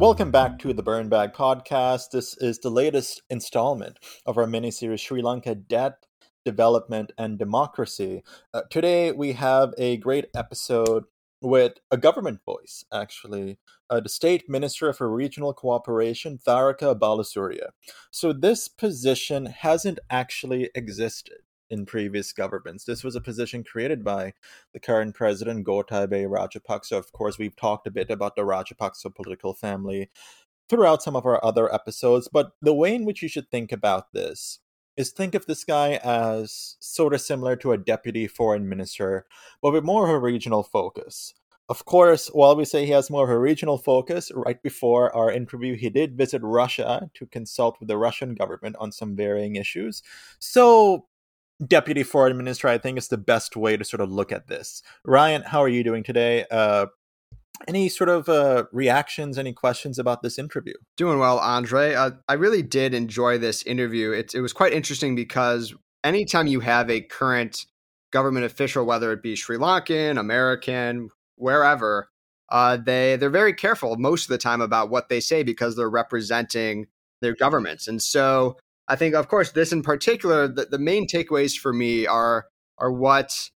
Welcome back to the Burn Bag Podcast. This is the latest installment of our mini series Sri Lanka Debt, Development, and Democracy. Uh, today we have a great episode with a government voice, actually, uh, the State Minister for Regional Cooperation, Tharaka Balasuriya. So this position hasn't actually existed in previous governments. This was a position created by the current president, Gotabaya Rajapaksa. Of course, we've talked a bit about the Rajapaksa political family throughout some of our other episodes, but the way in which you should think about this is think of this guy as sort of similar to a deputy foreign minister, but with more of a regional focus. Of course, while we say he has more of a regional focus, right before our interview, he did visit Russia to consult with the Russian government on some varying issues. So deputy foreign minister, I think is the best way to sort of look at this. Ryan, how are you doing today? Uh, any sort of uh, reactions, any questions about this interview? Doing well, Andre. Uh, I really did enjoy this interview. It, it was quite interesting because anytime you have a current government official, whether it be Sri Lankan, American, wherever, uh, they they're very careful most of the time about what they say because they're representing their governments. And so I think, of course, this in particular, the, the main takeaways for me are are what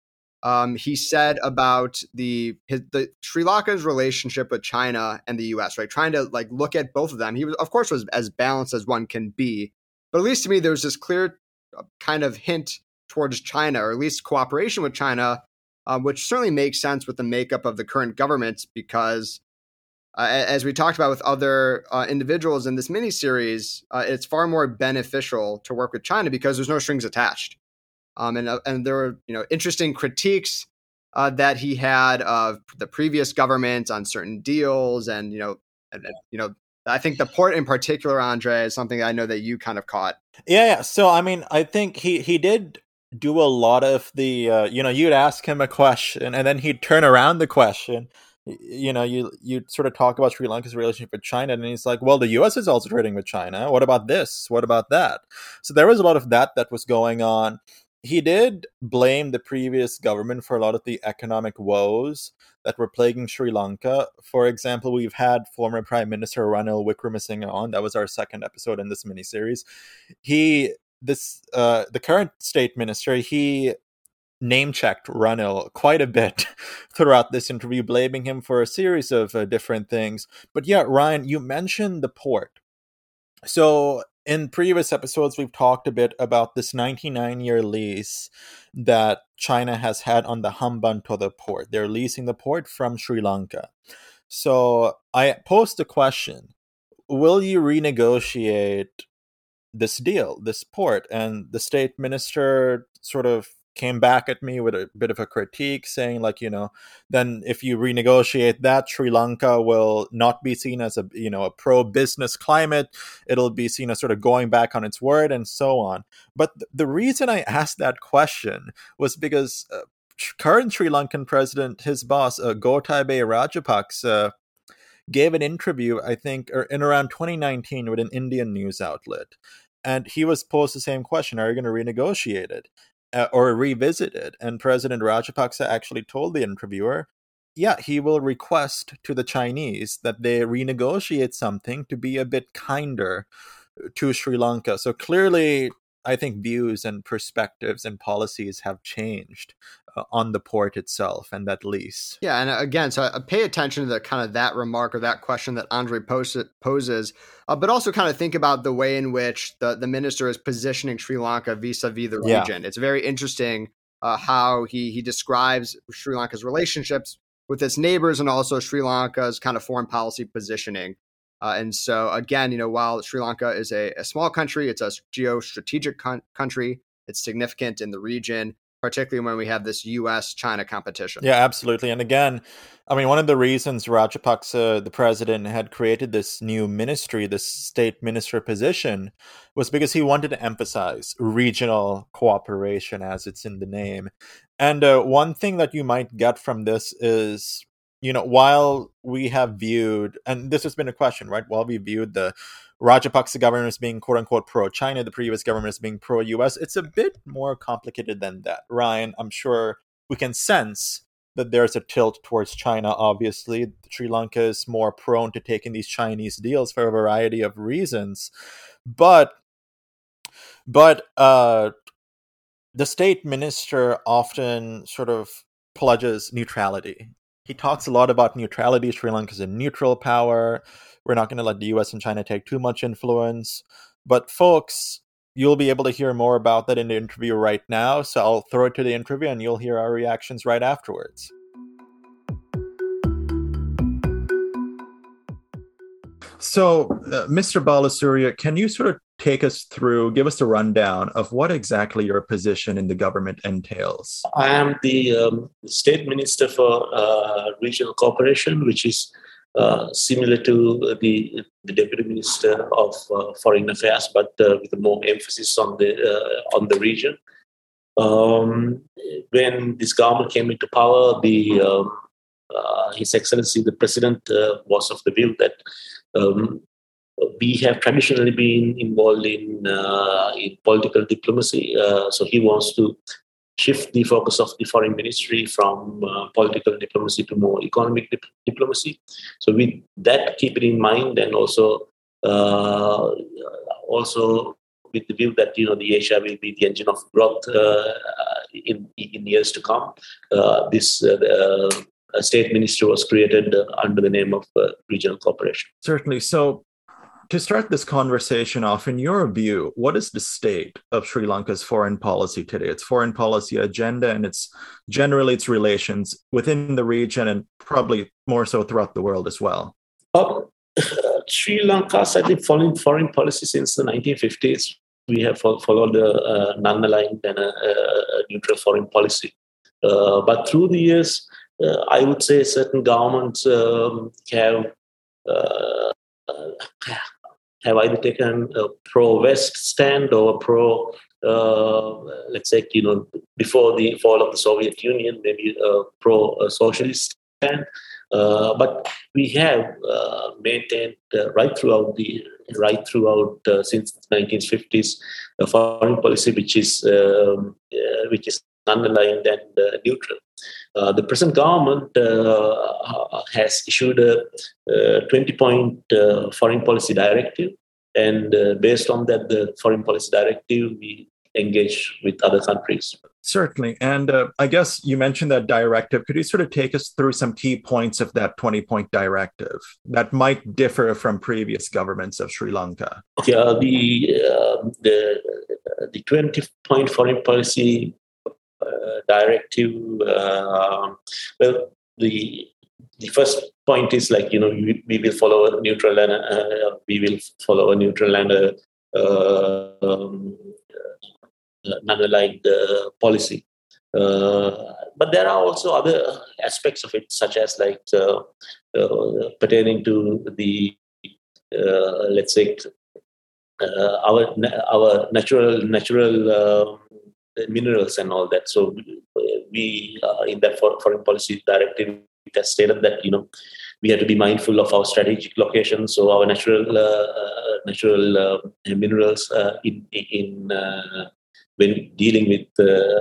um, he said about the his, the Sri Lanka's relationship with China and the U.S. Right, trying to like look at both of them. He was, of course, was as balanced as one can be, but at least to me, there was this clear uh, kind of hint towards China, or at least cooperation with China, uh, which certainly makes sense with the makeup of the current government because uh, as we talked about with other uh, individuals in this mini series, uh, it's far more beneficial to work with China because there's no strings attached. Um, and uh, and there were you know interesting critiques uh, that he had of the previous government on certain deals, and you know and, you know I think the port in particular, Andre, is something I know that you kind of caught. Yeah, yeah. So I mean, I think he he did do a lot of the uh, you know you'd ask him a question and then he'd turn around the question you know, you you sort of talk about Sri Lanka's relationship with China, and he's like, "Well, the U.S. is also trading with China. What about this? What about that?" So there was a lot of that that was going on. He did blame the previous government for a lot of the economic woes that were plaguing Sri Lanka. For example, we've had former Prime Minister Ranil Wickremesinghe on. That was our second episode in this miniseries. He this uh, the current state minister he name checked Ranil quite a bit throughout this interview, blaming him for a series of uh, different things. But yeah, Ryan, you mentioned the port. So in previous episodes, we've talked a bit about this 99 year lease that China has had on the Hambantota port. They're leasing the port from Sri Lanka. So I posed the question Will you renegotiate this deal, this port? And the state minister sort of came back at me with a bit of a critique saying like you know then if you renegotiate that sri lanka will not be seen as a you know a pro business climate. It'll be seen as sort of going back on its word and so on. But th- the reason i asked that question was because uh, current sri lankan president his boss uh, rajapaksa gave an interview i think er, in around 2019 with an indian news outlet. And he was posed the same question are you going to renegotiate it uh, or revisited. And President Rajapaksa actually told the interviewer, yeah, he will request to the Chinese that they renegotiate something to be a bit kinder to Sri Lanka. So clearly, I think views and perspectives and policies have changed uh, on the port itself and that lease. Yeah, and uh, again, so uh, pay attention to the kind of that remark or that question that Andre poses, uh, but also kind of think about the way in which the the minister is positioning Sri Lanka vis-a-vis the region. Yeah. It's very interesting uh, how he he describes Sri Lanka's relationships with its neighbors and also Sri Lanka's kind of foreign policy positioning. Uh, and so, again, you know, while Sri Lanka is a, a small country, it's a geostrategic con- country. It's significant in the region, particularly when we have this U.S. China competition. Yeah, absolutely. And again, I mean, one of the reasons Rajapaksa, the president, had created this new ministry, this state minister position, was because he wanted to emphasize regional cooperation, as it's in the name. And uh, one thing that you might get from this is you know, while we have viewed, and this has been a question, right? While we viewed the Rajapaksa government as being quote unquote pro China, the previous government as being pro US, it's a bit more complicated than that. Ryan, I'm sure we can sense that there's a tilt towards China. Obviously, Sri Lanka is more prone to taking these Chinese deals for a variety of reasons, but but uh, the state minister often sort of pledges neutrality. He talks a lot about neutrality. Sri Lanka is a neutral power. We're not going to let the US and China take too much influence. But, folks, you'll be able to hear more about that in the interview right now. So I'll throw it to the interview and you'll hear our reactions right afterwards. So, uh, Mr. Balasuriya, can you sort of take us through, give us a rundown of what exactly your position in the government entails? I am the um, state minister for uh, regional cooperation, which is uh, similar to the, the deputy minister of uh, foreign affairs, but uh, with more emphasis on the uh, on the region. Um, when this government came into power, the um, uh, His Excellency the President was of the view that um, we have traditionally been involved in uh, in political diplomacy. Uh, so he wants to shift the focus of the foreign ministry from uh, political diplomacy to more economic dip- diplomacy. So with that, keep it in mind, and also uh, also with the view that you know the Asia will be the engine of growth uh, in in years to come. Uh, this state ministry was created under the name of regional cooperation. Certainly. So to start this conversation off, in your view, what is the state of Sri Lanka's foreign policy today? Its foreign policy agenda and its generally its relations within the region and probably more so throughout the world as well. Uh, Sri Lanka's, I think, foreign foreign policy since the 1950s, we have followed a, a non-aligned and a, a, neutral foreign policy. Uh, but through the years, uh, I would say certain governments um, have uh, have either taken a pro-West stand or a pro, uh, let's say, you know, before the fall of the Soviet Union, maybe a pro-socialist stand. Uh, but we have uh, maintained uh, right throughout the right throughout uh, since the 1950s a foreign policy which is um, uh, which is non-aligned and neutral. Uh, the present government uh, has issued a 20 point uh, foreign policy directive. And based on that, the foreign policy directive, we engage with other countries. Certainly. And uh, I guess you mentioned that directive. Could you sort of take us through some key points of that 20 point directive that might differ from previous governments of Sri Lanka? Yeah, the, uh, the, the 20 point foreign policy uh, directive. Uh, well, the the first point is like you know we, we will follow a neutral and uh, we will follow a neutral and a um, non-aligned policy. Uh, but there are also other aspects of it, such as like uh, uh, pertaining to the let's say our our natural natural um, minerals and all that. So we, uh, in that foreign policy directive, it has stated that you know we have to be mindful of our strategic locations, so our natural uh, uh natural uh, minerals uh, in in when dealing with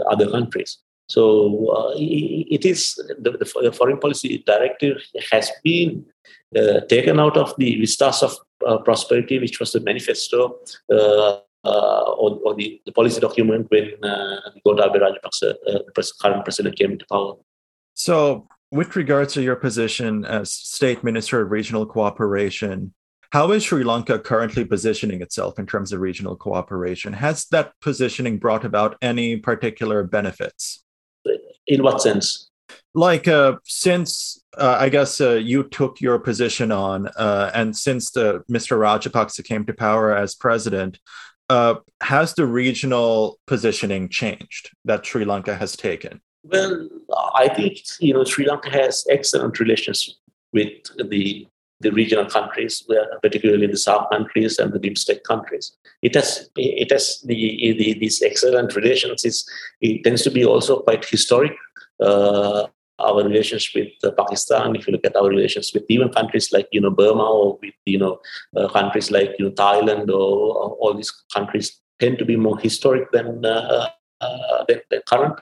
other countries. So it is the, the, foreign policy directive has been taken out of the vistas of prosperity, which was the manifesto uh, or, or the, the, policy document when uh, Gotabaya Rajapaksa, uh, the current president, came into power. So, with regards to your position as State Minister of Regional Cooperation, how is Sri Lanka currently positioning itself in terms of regional cooperation? Has that positioning brought about any particular benefits? In what sense? Like, uh, since uh, I guess uh, you took your position on, uh, and since the Mr. Rajapaksa came to power as president, uh, has the regional positioning changed that Sri Lanka has taken? Well, I think you know Sri Lanka has excellent relations with the the regional countries, particularly the South countries and the BIMSTEC countries. It has it has the, the these excellent relations. Is it tends to be also quite historic. Uh, our relations with uh, Pakistan, if you look at our relations with even countries like you know Burma or with you know uh, countries like you know Thailand or, or, all these countries tend to be more historic than uh, uh, than, than current.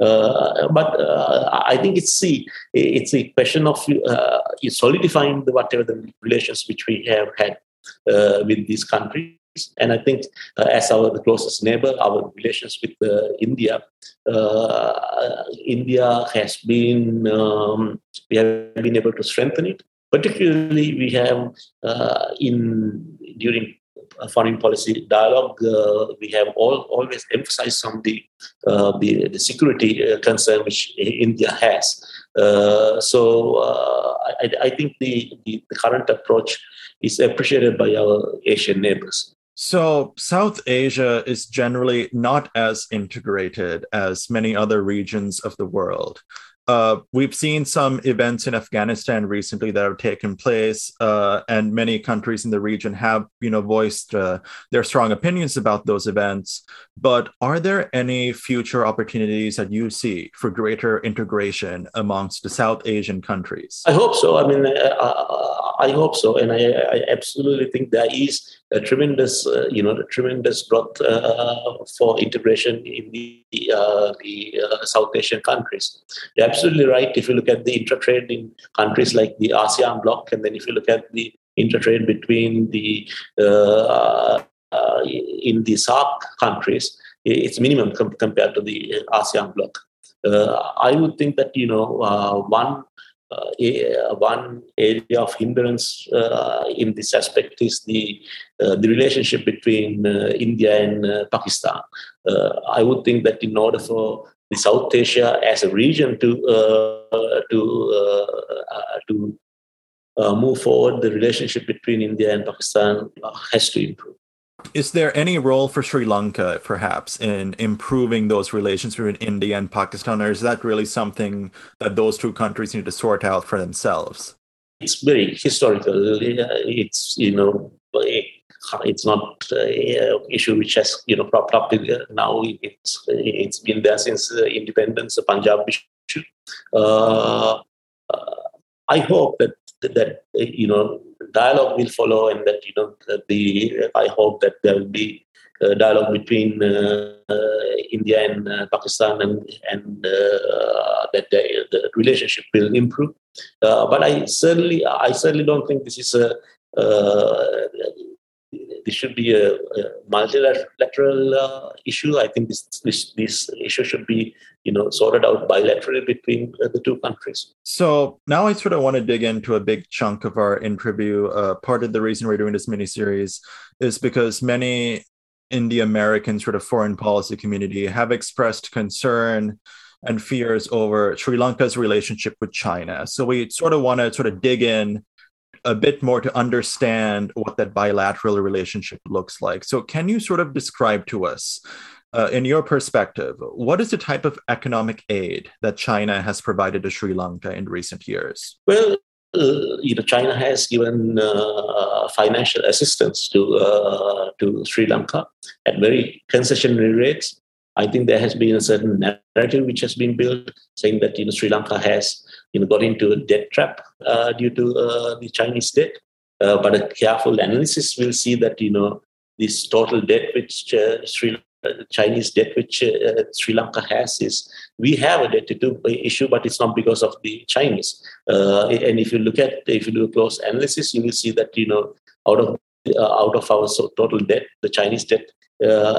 Uh, but uh, I think it's the it's a question of solidifying the whatever the relations which we have had with these countries. And I think, uh, as our closest neighbor, our relations with India, India has been um, we have been able to strengthen it. Particularly, we have in during foreign policy dialogue, uh, we have all, always emphasized some the, uh, the, the security uh, concern which India has. Uh, so uh, I, I, think the, the, the current approach is appreciated by our Asian neighbors. So, South Asia is generally not as integrated as many other regions of the world uh, we've seen some events in Afghanistan recently that have taken place, uh, and many countries in the region have, you know, voiced uh, their strong opinions about those events. But are there any future opportunities that you see for greater integration amongst the South Asian countries? I hope so. I mean, uh, I hope so, and I, I, absolutely think there is a tremendous, uh, you know, tremendous growth uh, for integration in the the South Asian countries. Yeah, absolutely right. If you look at the intertrade in countries like the ASEAN bloc, and then if you look at the intertrade between the uh, uh, in the SAARC countries, it's minimum com- compared to the ASEAN bloc. Uh, I would think that you know uh, one uh, one area of hindrance uh, in this aspect is the uh, the relationship between India and Pakistan. I would think that in order for the South Asia as a region to uh, to uh, uh, to move forward, the relationship between India and Pakistan has to improve. Is there any role for Sri Lanka, perhaps, in improving those relations between India and Pakistan, or is that really something that those two countries need to sort out for themselves? It's very historical. It's you know it's not an issue which has you know propped up now. It's it's been there since independence, the Punjab issue. Uh, uh, I hope that that you know dialogue will follow, and that you know the I hope that there will be dialogue between uh, India and uh, Pakistan, and and uh, that the, the, relationship will improve. but I certainly I certainly don't think this is a this should be a, a multilateral uh, issue. I think this, this, this issue should be you know sorted out bilaterally between uh, the two countries. So now I sort of want to dig into a big chunk of our interview. Uh, part of the reason we're doing this mini series is because many in the American sort of foreign policy community have expressed concern and fears over Sri Lanka's relationship with China. So we sort of want to sort of dig in a bit more to understand what that bilateral relationship looks like. So, can you sort of describe to us, uh, in your perspective, what is the type of economic aid that China has provided to Sri Lanka in recent years? Well, uh, you know, China has given uh, financial assistance to uh, to Sri Lanka at very concessionary rates. I think there has been a certain narrative which has been built saying that you know Sri Lanka has you know got into a debt trap uh, due to uh, the Chinese debt. Uh, but a careful analysis will see that you know this total debt which uh, Sri Chinese debt which uh, Sri Lanka has is we have a debt issue, but it's not because of the Chinese. Uh, and if you look at if you do a close analysis, you will see that you know out of out of our total debt, the Chinese debt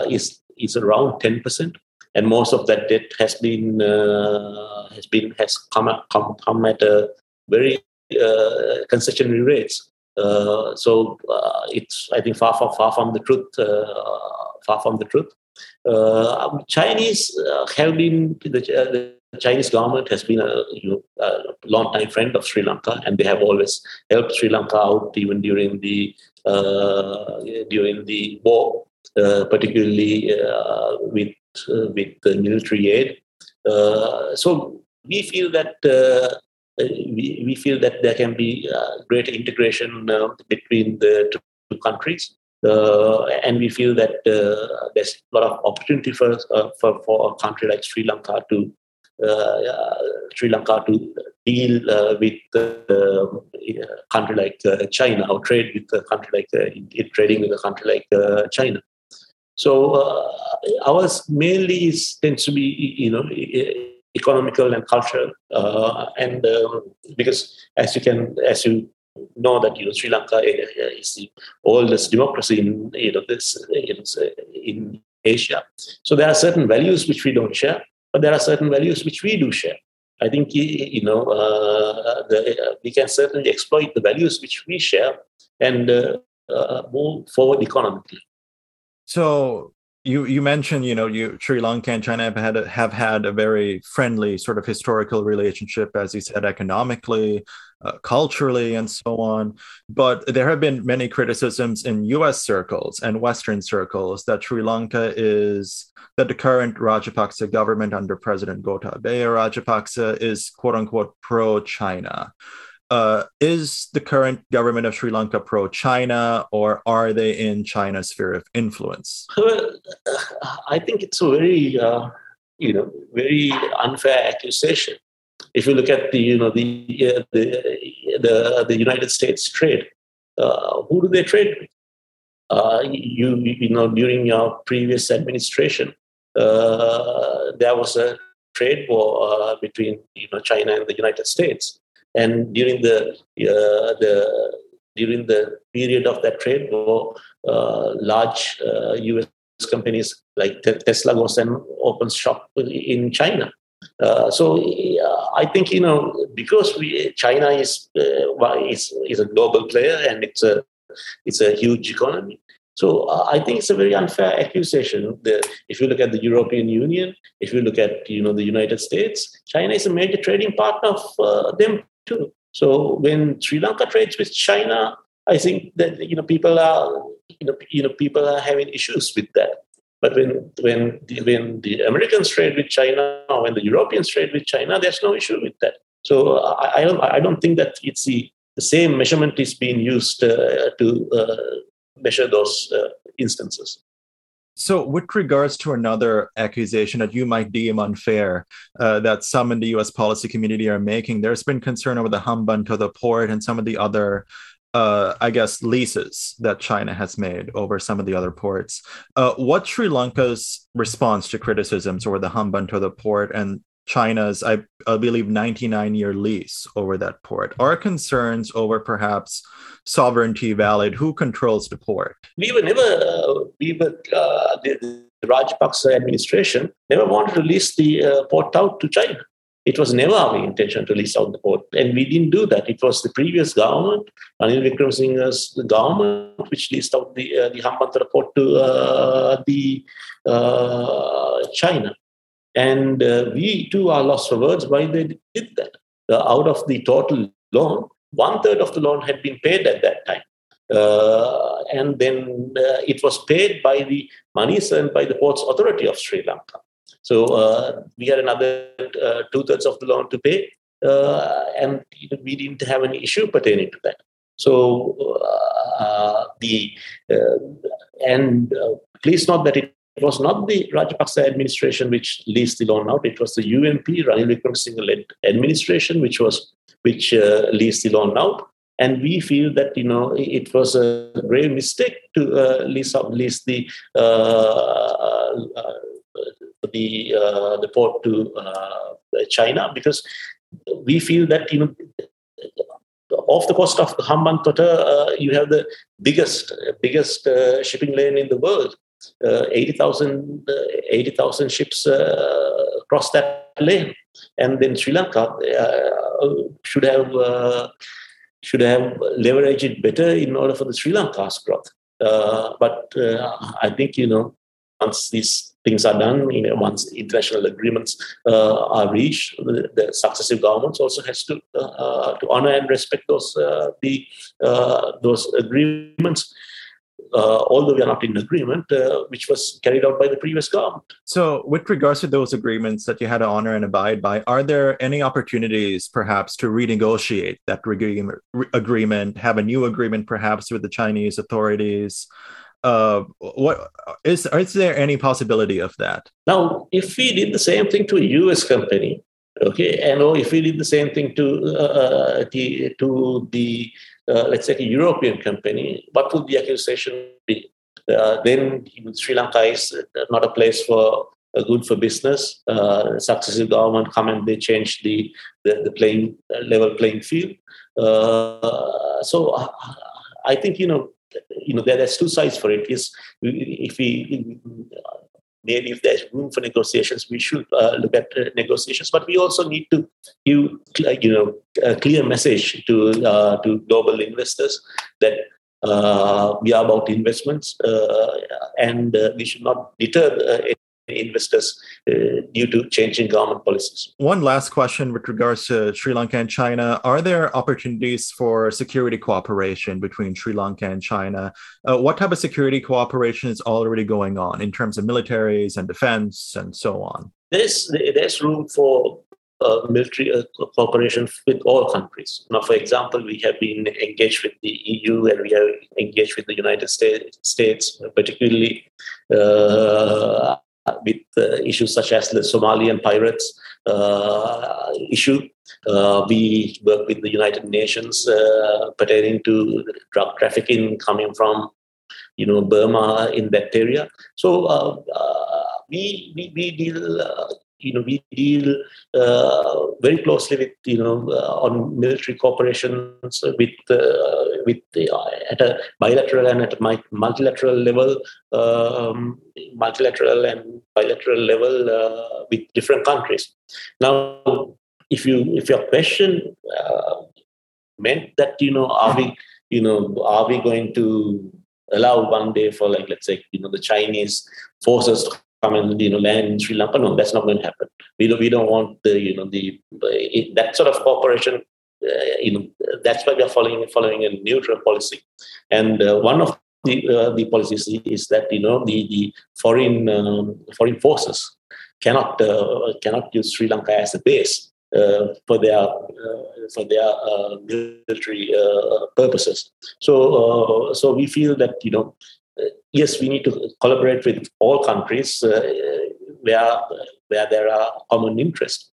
is is around 10%, and most of that debt has been uh, has been has come at, come, come at a very uh, concessionary rates. Uh, so uh, it's I think far far far from the truth. Uh, far from the truth. Uh, Chinese have been the, the Chinese government has been a, you know, a long time friend of Sri Lanka, and they have always helped Sri Lanka out even during the during the war. Particularly with Uh, with military aid. Uh, so we feel that uh, we, we feel that there can be greater integration between the two countries. Uh, and we feel that uh, there's a lot of opportunity for, uh, for, for a country like Sri Lanka to Sri Lanka to deal with a country like China or trade with a country like trading with a country like China. So uh, ours mainly is, tends to be, you know, economical and cultural, uh, and um, because as you can, as you know that you know Sri Lanka is the oldest democracy in you know this in, in Asia. So there are certain values which we don't share, but there are certain values which we do share. I think you know uh, the, uh, we can certainly exploit the values which we share and uh, uh move forward economically. So you you mentioned you know you Sri Lanka and China have had a, have had a very friendly sort of historical relationship, as you said, economically, uh, culturally, and so on. But there have been many criticisms in U.S. circles and Western circles that Sri Lanka is that the current Rajapaksa government under President Gotabaya Rajapaksa is quote unquote pro China uh, is the current government of Sri Lanka pro China or are they in China's sphere of influence? Well, I think it's a very, uh, you know, very unfair accusation. If you look at the, you know, the uh, the, the, the United States trade, uh, who do they trade with? Uh, you, you know, during your previous administration, uh, there was a trade war between you know China and the United States and during the uh, the during the period of that trade war, uh, large U.S. Uh, companies like Tesla goes and opens shop in China. Uh, so uh, I think you know because we China is uh, is is a global player and it's a it's a huge economy. So I think it's a very unfair accusation. The, if you look at the European Union, if you look at you know the United States, China is a major trading partner of them too. So when Sri Lanka trades with China, I think that you know people are you know you know people are having issues with that. But when when the, when the Americans trade with China, or when the Europeans trade with China, there's no issue with that. So I, I don't I don't think that it's the, the same measurement is being used uh, to uh, measure those uh, instances. So, with regards to another accusation that you might deem unfair uh, that some in the US policy community are making, there's been concern over the Hambantota port and some of the other, uh, I guess, leases that China has made over some of the other ports. Uh, what's Sri Lanka's response to criticisms over the Hambantota port and China's, I, I believe, 99 year lease over that port? Are concerns over perhaps sovereignty valid? Who controls the port? We were never, uh, we were, uh, the, the Rajapaksa administration never wanted to lease the uh, port out to China. It was never our intention to lease out the port. And we didn't do that. It was the previous government, Ranil Wickremesinghe's government, which leased out the, uh, the Hambantota port to uh, the uh, China. And uh, we too are lost for words why they did that. Uh, out of the total loan, one third of the loan had been paid at that time. Uh, and then uh, it was paid by the money sent by the Ports Authority of Sri Lanka. So uh, we had another uh, two thirds of the loan to pay, and we didn't have any issue pertaining to that. So the and please note that it it was not the Rajapaksa administration which leased the loan out. It was the UNP, Ranil Wickremesinghe-led administration, which was which uh, leased the loan out. And we feel that you know it was a grave mistake to uh, lease out, lease the uh, uh the uh, the port to uh, China because we feel that you know off the coast of Hambantota, you have the biggest biggest shipping lane in the world uh, 80,000 uh, 80, ships uh, cross that lane. And then Sri Lanka should have should have leveraged it better in order for the Sri Lanka's growth. but I think you know once these things are done, you know, once international agreements uh, are reached, the, the, successive governments also has to uh, to honor and respect those uh, the those agreements uh, although we are not in agreement, uh, which was carried out by the previous government. So, with regards to those agreements that you had to honor and abide by, are there any opportunities perhaps to renegotiate that re- agreement, have a new agreement perhaps with the Chinese authorities? Uh, what is is there any possibility of that? Now, if we did the same thing to a U.S. company, okay, and or if we did the same thing to uh, the to the uh, let's say a European company, what would the accusation be? then Sri Lanka is not a place for uh, good for business. Uh, successive government come and they change the the, the playing uh, level playing field. Uh, so I think you know you know there, there's two sides for it. Is if we maybe if there's room for negotiations, we should uh, look at uh, negotiations. But we also need to give you know a clear message to uh, to global investors that we are about investments and we should not deter investors uh, due to changing government policies. One last question with regards to Sri Lanka and China. Are there opportunities for security cooperation between Sri Lanka and China? Uh, what type of security cooperation is already going on in terms of militaries and defense and so on? There's, there's room for uh, military uh, cooperation with all countries. Now, for example, we have been engaged with the EU and we are engaged with the United States, particularly uh, with uh, issues such as the Somalian pirates uh, issue. Uh, we work with the United Nations pertaining to drug trafficking coming from, you know, Burma in that area. So we, we, we deal you know, we deal uh, very closely with, you know, uh, on military cooperations with, uh, with at a bilateral and at a multilateral level, um, multilateral and bilateral level uh, with different countries. Now, if you if your question uh, meant that you know, are we, you know, are we going to allow one day for like let's say you know the Chinese forces to come and you know land in Sri Lanka. No, that's not going to happen. We don't we don't want the you know the that sort of cooperation. Uh, you know that's why we are following following a neutral policy, and uh, one of the uh, the policies is that you know the the foreign um, foreign forces cannot uh, cannot use Sri Lanka as a base. Uh, for their uh, for their military purposes. So so we feel that you know yes, we need to collaborate with all countries uh, where where there are common interests.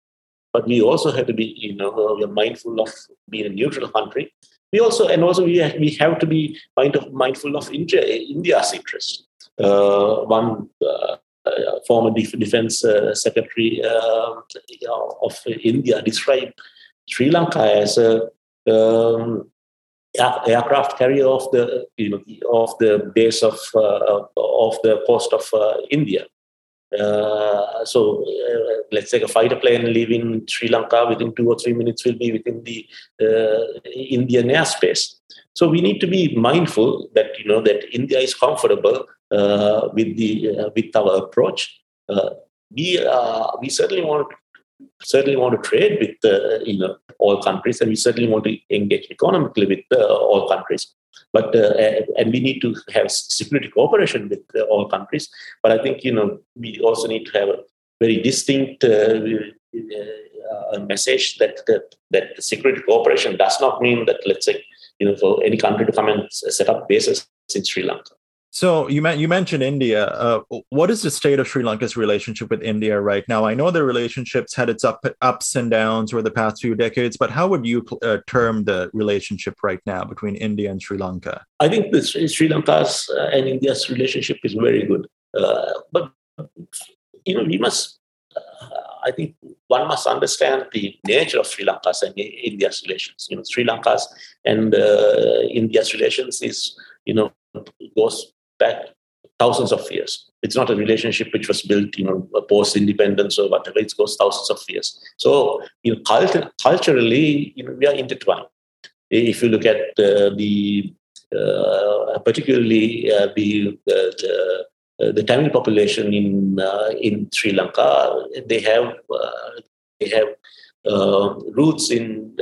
But we also have to be, you know, we are mindful of being a neutral country. We also and also we have, we have to be mind of, mindful of India, India's interest. Uh, one uh, uh former defense uh, secretary uh, of India described Sri Lanka as a um, aircraft carrier of the you know of the base of uh, of the coast of uh, India. Uh, so uh, let's say a fighter plane leaving Sri Lanka within two or three minutes will be within the uh, Indian airspace. So we need to be mindful that you know that India is comfortable uh, with the with our approach. we we certainly want certainly want to trade with uh, you know all countries, and we certainly want to engage economically with uh, all countries. But uh, and we need to have security cooperation with uh, all countries. But I think you know we also need to have a very distinct uh, uh, message that, that that security cooperation does not mean that let's say you know for any country to come and set up bases in Sri Lanka. So you you mentioned India. Uh, what is the state of Sri Lanka's relationship with India right now? I know the relationships had its up, ups and downs over the past few decades, but how would you uh, term the relationship right now between India and Sri Lanka? I think the Sri Lanka's uh, and India's relationship is very good, uh, but you know we must. Uh, I think one must understand the nature of Sri Lanka's and India's relations. You know, Sri Lanka's and uh, India's relations is you know goes back thousands of years. It's not a relationship which was built, you know, post independence or whatever. It goes thousands of years. So, you know, cult- culturally, you know, we are intertwined. If you look at uh, the uh, particularly uh, the the, uh, the Tamil population in uh, in Sri Lanka, they have uh, they have roots in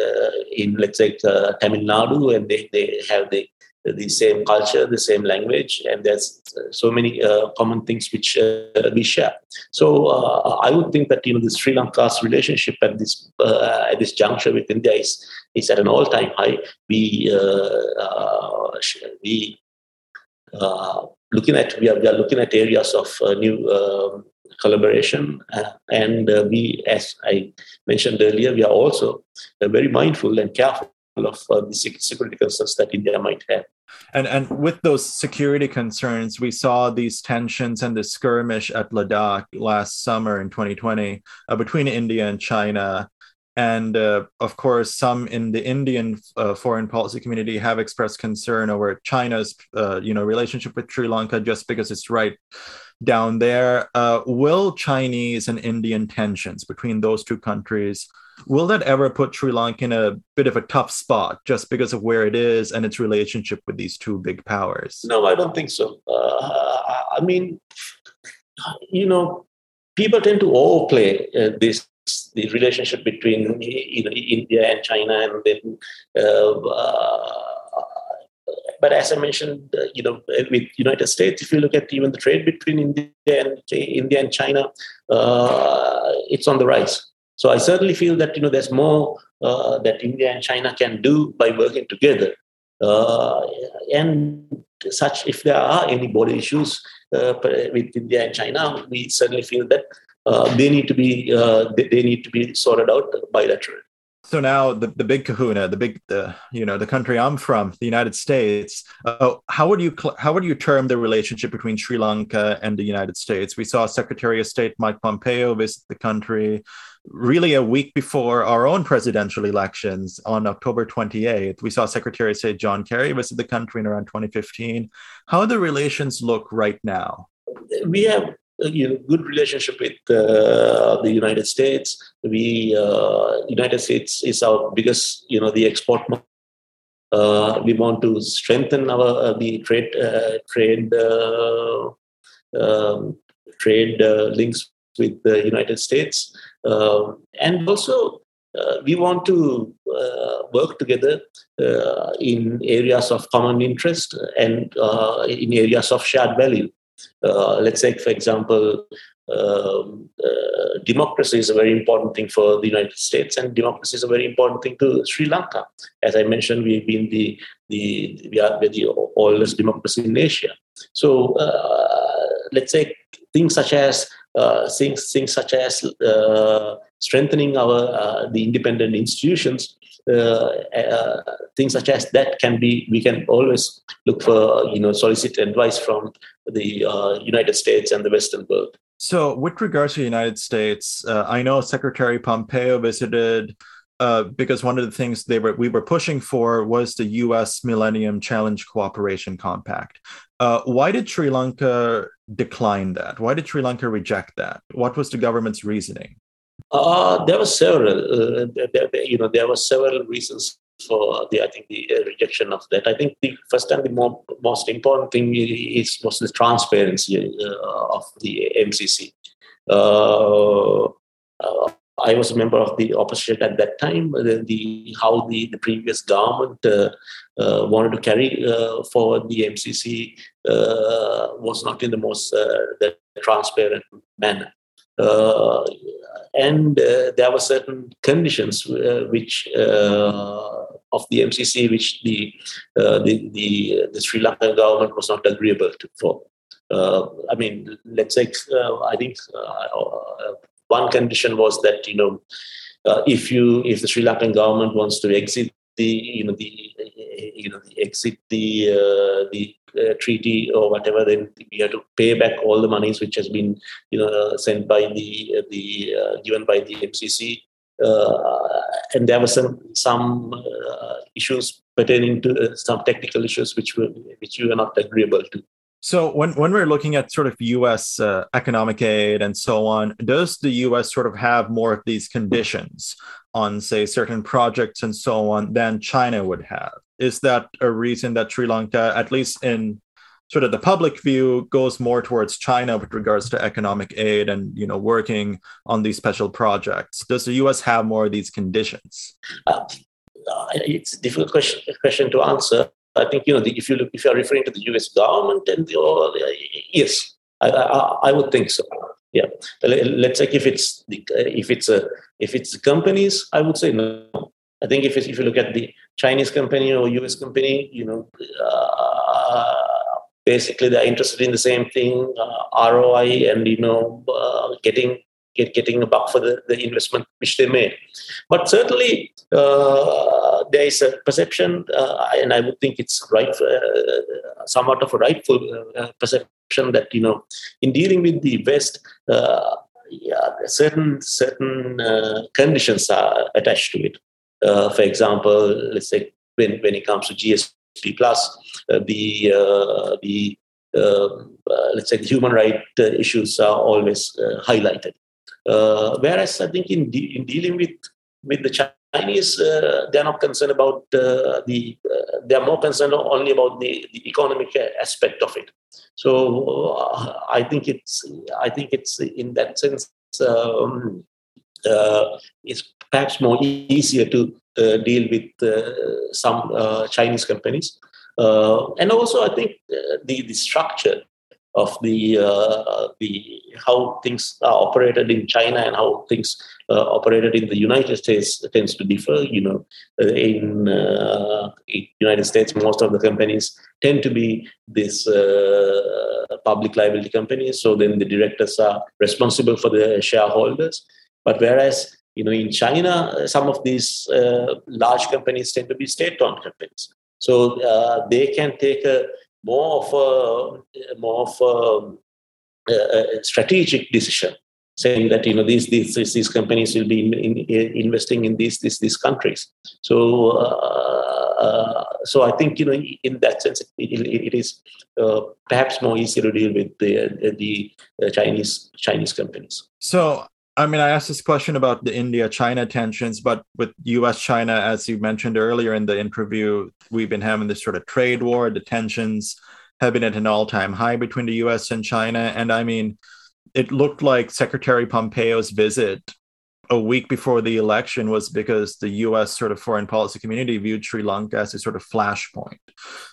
in let's say Tamil Nadu, and they, they have the the same culture, the same language, and there's uh, so many uh, common things which uh, we share. So uh, I would think that you know the Sri Lanka's relationship at this uh, at this juncture with India is is at an all time high. We uh, we looking at we are, we are looking at areas of new. Um, collaboration and we as i mentioned earlier we are also very mindful and careful of uh, the security concerns that India might have. And and with those security concerns, we saw these tensions and the skirmish at Ladakh last summer in 2020 uh, between India and China. And uh, of course, some in the Indian uh, foreign policy community have expressed concern over China's, uh, you know, relationship with Sri Lanka just because it's right down there. Uh, will Chinese and Indian tensions between those two countries will that ever put Sri Lanka in a bit of a tough spot just because of where it is and its relationship with these two big powers? No, I don't think so. Uh, I mean, you know, people tend to overplay uh, this the relationship between you know India and China, and then. Uh, uh but as I mentioned, uh, you know, with United States, if you look at even the trade between India and India and China, uh, it's on the rise. So I certainly feel that you know there's more uh, that India and China can do by working together. Uh, and such, if there are any border issues uh, with India and China, we certainly feel that uh, they need to be uh, they, need to be sorted out bilaterally. So now the, the big kahuna, the big the you know the country I'm from, the United States. Uh, how would you how would you term the relationship between Sri Lanka and the United States? We saw Secretary of State Mike Pompeo visit the country really a week before our own presidential elections on October 28th. We saw Secretary of State John Kerry visit the country in around 2015. How do the relations look right now? We have you know, good relationship with uh, the United States. We uh, United States is our biggest, you know, the export. Uh, we want to strengthen our uh, the trade uh, trade uh, um, trade links with the United States, and also we want to work together in areas of common interest and in areas of shared value. Uh, let's say, for example, um, uh, democracy is a very important thing for the United States, and democracy is a very important thing to Sri Lanka. As I mentioned, we've been the the we are the oldest democracy in Asia. So uh, let's say things such as uh, things things such as uh, strengthening our uh, the independent institutions uh, uh, things such as that can be we can always look for you know solicit advice from the United States and the Western world. So, with regards to the United States, I know Secretary Pompeo visited. Uh, because one of the things they were we were pushing for was the U.S. Millennium Challenge Corporation Compact. Uh, why did Sri Lanka decline that? Why did Sri Lanka reject that? What was the government's reasoning? Uh, there were several. Uh, there, you know, there were several reasons for the I think the uh, rejection of that. I think the first and the more, most important thing is was the transparency of the MCC. Uh, I was a member of the opposition at that time. The, the how the, the previous government uh, uh, wanted to carry uh, forward the MCC was not in the most the transparent manner. Uh, and uh, there were certain conditions uh, which of the MCC which the, the, the the Sri Lankan government was not agreeable to for. I mean, let's say I think one condition was that you know uh, if you if the Sri Lankan government wants to exit the you know the you know the exit the uh, the uh, treaty or whatever, then we have to pay back all the monies which has been you know sent by the the uh, given by the MCC. Uh, and there were some some uh, issues pertaining to some technical issues which were which we were not agreeable to. So when when we're looking at sort of U.S. Uh, economic aid and so on, does the U.S. sort of have more of these conditions on, say, certain projects and so on than China would have? Is that a reason that Sri Lanka, at least in sort of the public view, goes more towards China with regards to economic aid and you know working on these special projects? Does the U.S. have more of these conditions? Uh, it's a difficult question, question to answer. I think you know the, if you look if you are referring to the U.S. government and the, yes, I, I, I, would think so. Yeah, let's say if it's the, if it's a if it's companies, I would say no. I think if if you look at the Chinese company or U.S. company, you know, uh, basically they're interested in the same thing, uh, ROI, and you know, uh, getting get, getting a buck for the, the investment which they made. But certainly, uh, there is a perception, uh, and I would think it's right, uh, somewhat of a rightful uh, perception that you know, in dealing with the West, yeah, certain certain conditions are attached to it. for example, let's say when when it comes to GSP plus, the the um, let's say the human right issues are always highlighted. Whereas I think in de- in dealing with with the Chinese, uh, they're not concerned about uh, the. Uh, they are more concerned only about the, the economic aspect of it. So uh, I think it's. I think it's in that sense. Um, uh, it's perhaps more easier to uh, deal with some Chinese companies, and also I think the the structure of the uh, the how things are operated in China and how things uh, operated in the United States tends to differ. You know, uh, in, uh, in United States, most of the companies tend to be this uh, public liability companies. So then the directors are responsible for the shareholders. But whereas you know in China, some of these uh, large companies tend to be state-owned companies. So they can take a more of a more of a, a strategic decision, saying that you know these these these companies will be in, in, investing in these these these countries. So. Uh, uh, so I think you know in that sense it, it, it is uh, perhaps more easy to deal with the the, the Chinese Chinese companies. So I mean, I asked this question about the India China tensions, but with US China, as you mentioned earlier in the interview, we've been having this sort of trade war. The tensions have been at an all time high between the US and China. And I mean, it looked like Secretary Pompeo's visit a week before the election was because the US sort of foreign policy community viewed Sri Lanka as a sort of flashpoint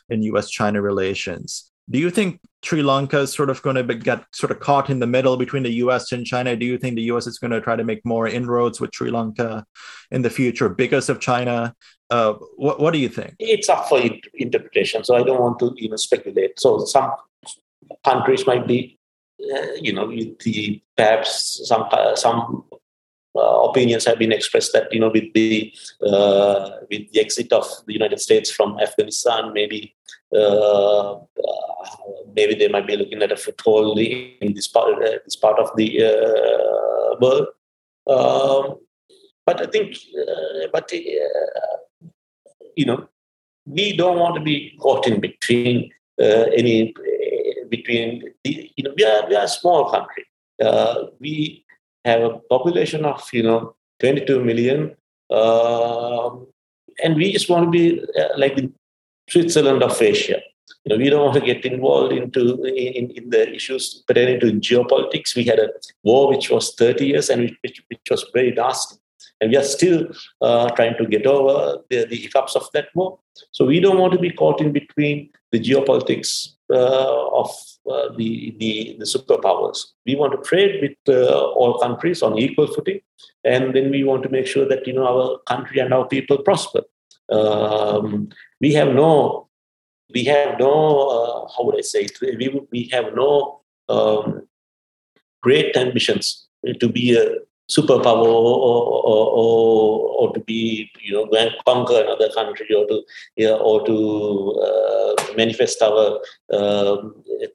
in US China relations. Do you think Sri Lanka is sort of going to get sort of caught in the middle between the US and China? Do you think the US is going to try to make more inroads with Sri Lanka in the future because of China? Uh, what, what do you think? It's up for interpretation. So I don't want to even speculate. So some countries might be, uh, you know, the perhaps some some uh, opinions have been expressed that you know with the uh, with the exit of the United States from Afghanistan, maybe uh, maybe they might be looking at a foothold in this part this part of the world. Um, but I think, but you know, we don't want to be caught in between any between the, you know we are we are a small country. Uh, we have a population of you know 22 million, uh, and we just want to be uh, like the Switzerland of Asia. You know, we don't want to get involved into in, in the issues pertaining to geopolitics. We had a war which was 30 years and which, which was very nasty. And we are still uh, trying to get over the, the hiccups of that war. So we don't want to be caught in between the geopolitics of uh, the, the, the superpowers. We want to trade with uh, all countries on equal footing, and then we want to make sure that you know our country and our people prosper. Um, we have no, we have no, how would I say it? We, we have no um, great ambitions to be a superpower or, or, or, or, to be, you know, conquer another country or to, yeah, or to uh, manifest our uh,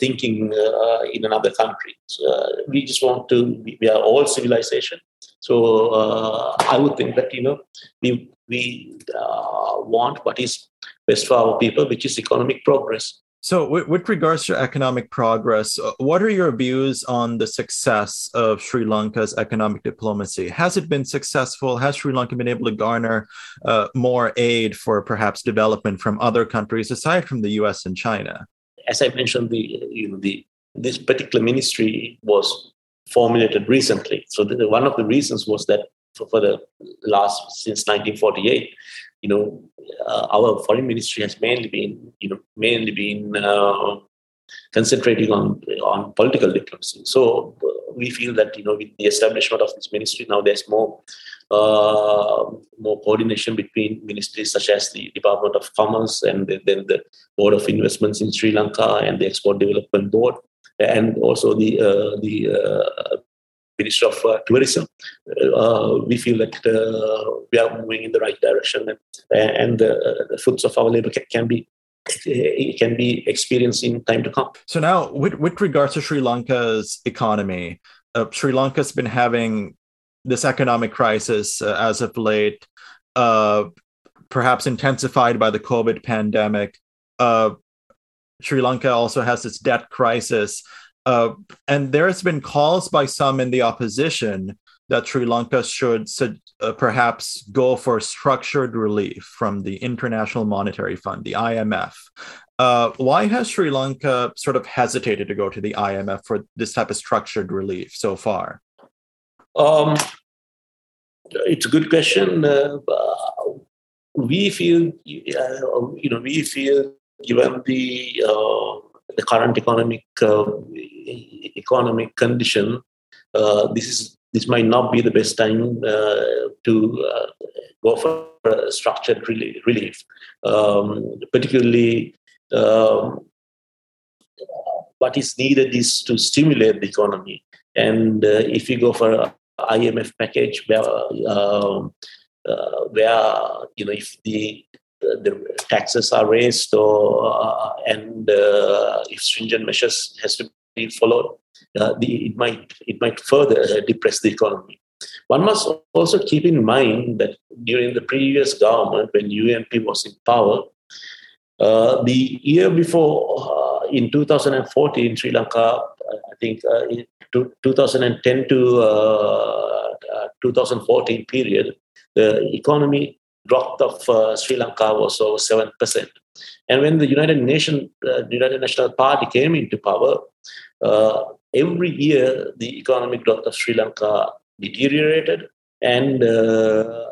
thinking uh, in another country. So, uh, we just want to, we are all civilization. So uh, I would think that, you know, we, we uh, want what is best for our people, which is economic progress. So, with, with, regards to economic progress, uh, what are your views on the success of Sri Lanka's economic diplomacy? Has it been successful? Has Sri Lanka been able to garner uh, more aid for perhaps development from other countries aside from the U.S. and China? As I mentioned, the you know the this particular ministry was formulated recently. So, the, one of the reasons was that for, for the last since 1948 you know, uh, our foreign ministry has mainly been, you know, mainly been uh, concentrating on on political diplomacy. So we feel that you know, with the establishment of this ministry, now there's more uh, more coordination between ministries such as the Department of Commerce and then the Board of Investments in Sri Lanka and the Export Development Board, and also the uh, the uh, Ministry of uh, Tourism. Uh, we feel that uh, we are moving in the right direction, and, and the fruits of our labor can, can be it can be experienced in time to come. So now, with, with regards to Sri Lanka's economy, uh, Sri Lanka's been having this economic crisis uh, as of late, uh, perhaps intensified by the COVID pandemic. Sri Lanka also has its debt crisis. Uh, and there has been calls by some in the opposition that Sri Lanka should uh, perhaps go for structured relief from the International Monetary Fund, the IMF. Uh, why has Sri Lanka sort of hesitated to go to the IMF for this type of structured relief so far? Um, it's a good question. Uh, we feel, uh, you know, we feel given the uh, the current economic uh, economic condition, this is this might not be the best time uh, to uh, go for structured relief, um, particularly. Um, what is needed is to stimulate the economy, and uh, if you go for IMF package where, um, uh, where you know if the the taxes are raised or uh, and uh, if stringent measures has to be followed, uh, the, it might it might further depress the economy. One must also keep in mind that during the previous government, when UNP was in power, uh, the year before, uh, in 2014, Sri Lanka, I think uh, in 2010 to uh, 2014 period, the economy growth of Sri Lanka was over 7%. And when the United Nation, United National Party came into power, uh, every year the economic growth of Sri Lanka deteriorated, and uh,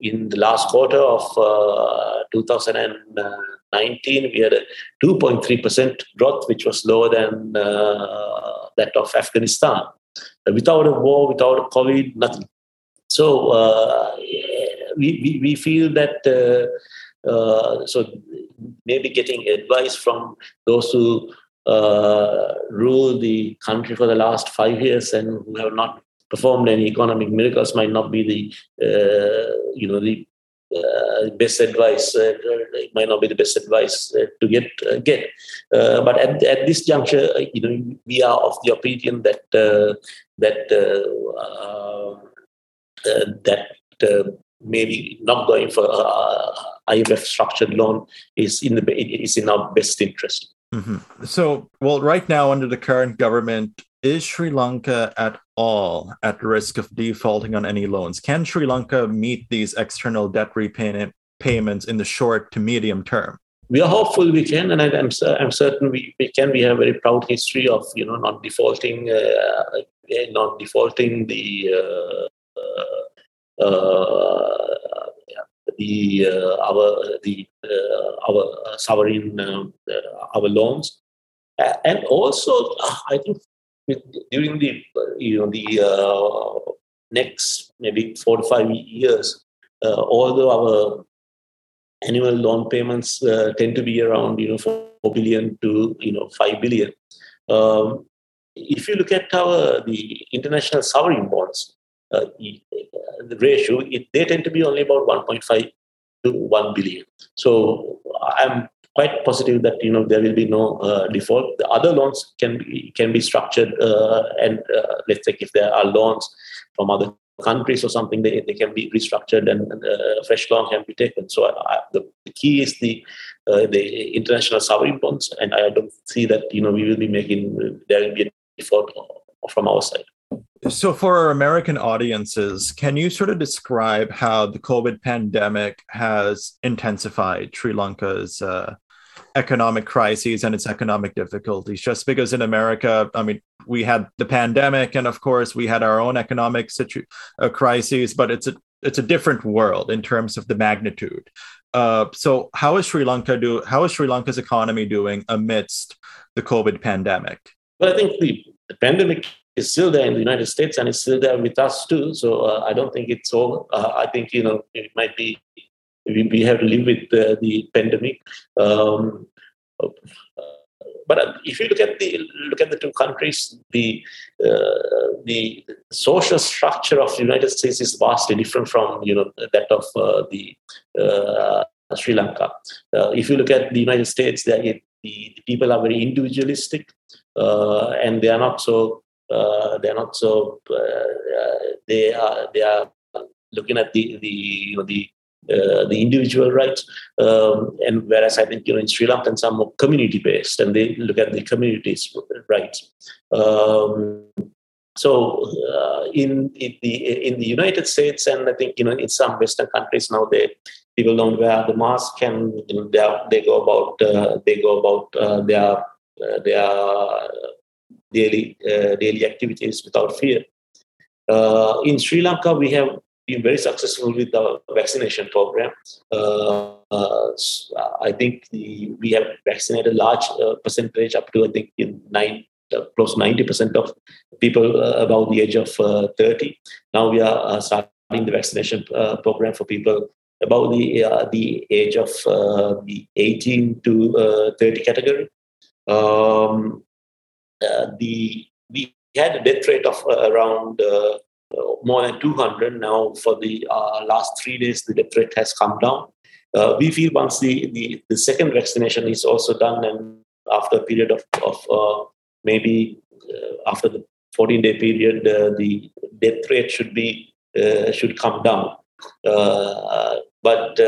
in the last quarter of uh, 2019, we had a 2.3% growth, which was lower than uh, that of Afghanistan. Without a war, without COVID, nothing. So uh, we, we, feel that. Uh, so maybe getting advice from those who uh, rule the country for the last five years and who have not performed any economic miracles might not be the uh, you know the uh, best advice uh, it might not be the best advice uh, to get uh, get uh, but at, at this juncture you know we are of the opinion that that that maybe not going for IMF structured loan is in the is in our best interest Mm-hmm. So, well, right now, under the current government, is Sri Lanka at all at risk of defaulting on any loans? Can Sri Lanka meet these external debt repayment payments in the short to medium term? We are hopeful we can, and I, am I'm, I'm certain we, we can. We have a very proud history of you know not defaulting, uh, not defaulting the uh, uh, uh the uh, our the uh, our sovereign uh, our loans, and also I think during the you know the next maybe four to five years, although our annual loan payments uh, tend to be around you know four billion to you know five billion. Um, if you look at our the international sovereign bonds, uh, the ratio, it, they tend to be only about 1.5 to 1 billion. So I'm quite positive that you know there will be no uh, default. The other loans can be can be structured, uh, and uh, let's say if there are loans from other countries or something, they, they can be restructured and uh, fresh loan can be taken. So I, the, the, key is the uh, the international sovereign bonds, and I don't see that you know we will be making there will be a default from our side. So, for our American audiences, can you sort of describe how the COVID pandemic has intensified Sri Lanka's uh, economic crises and its economic difficulties? Just because in America, I mean, we had the pandemic, and of course, we had our own economic situ- uh, crises, but it's a it's a different world in terms of the magnitude. Uh, so, how is Sri Lanka do? How is Sri Lanka's economy doing amidst the COVID pandemic? Well, I think the, the pandemic is still there in the United States and it's still there with us too. So uh, I don't think it's over. Uh, I think you know it might be we, we have to live with uh, the pandemic. Um, but if you look at the look at the two countries, the uh, the social structure of the United States is vastly different from you know that of uh, the uh, Sri Lanka. Uh, if you look at the United States, the, the people are very individualistic, uh, and they are not so they are not so they are they are looking at the the you know the uh, the individual rights. Um, and whereas I think you know in Sri Lanka, some more community based, and they look at the community's rights. Um, so uh, in, in, the in the United States, and I think you know in some Western countries now, they people don't wear the mask, and you know, they, are, they go about uh, they go about uh, their uh, their daily daily activities without fear. in Sri Lanka, we have been very successful with the vaccination program. Uh, uh, I think the, we have vaccinated a large uh, percentage, up to I think in nine, uh, close ninety percent of people uh, above the age of uh, thirty. Now we are starting the vaccination program for people above the the age of the eighteen to thirty category. Um, Uh, the we had a death rate of uh, around uh, uh, more than 200 now for the uh, last three days the death rate has come down. Uh, we feel once the, the, the, second vaccination is also done and after a period of, of maybe after the 14 day period the death rate should be should come down. But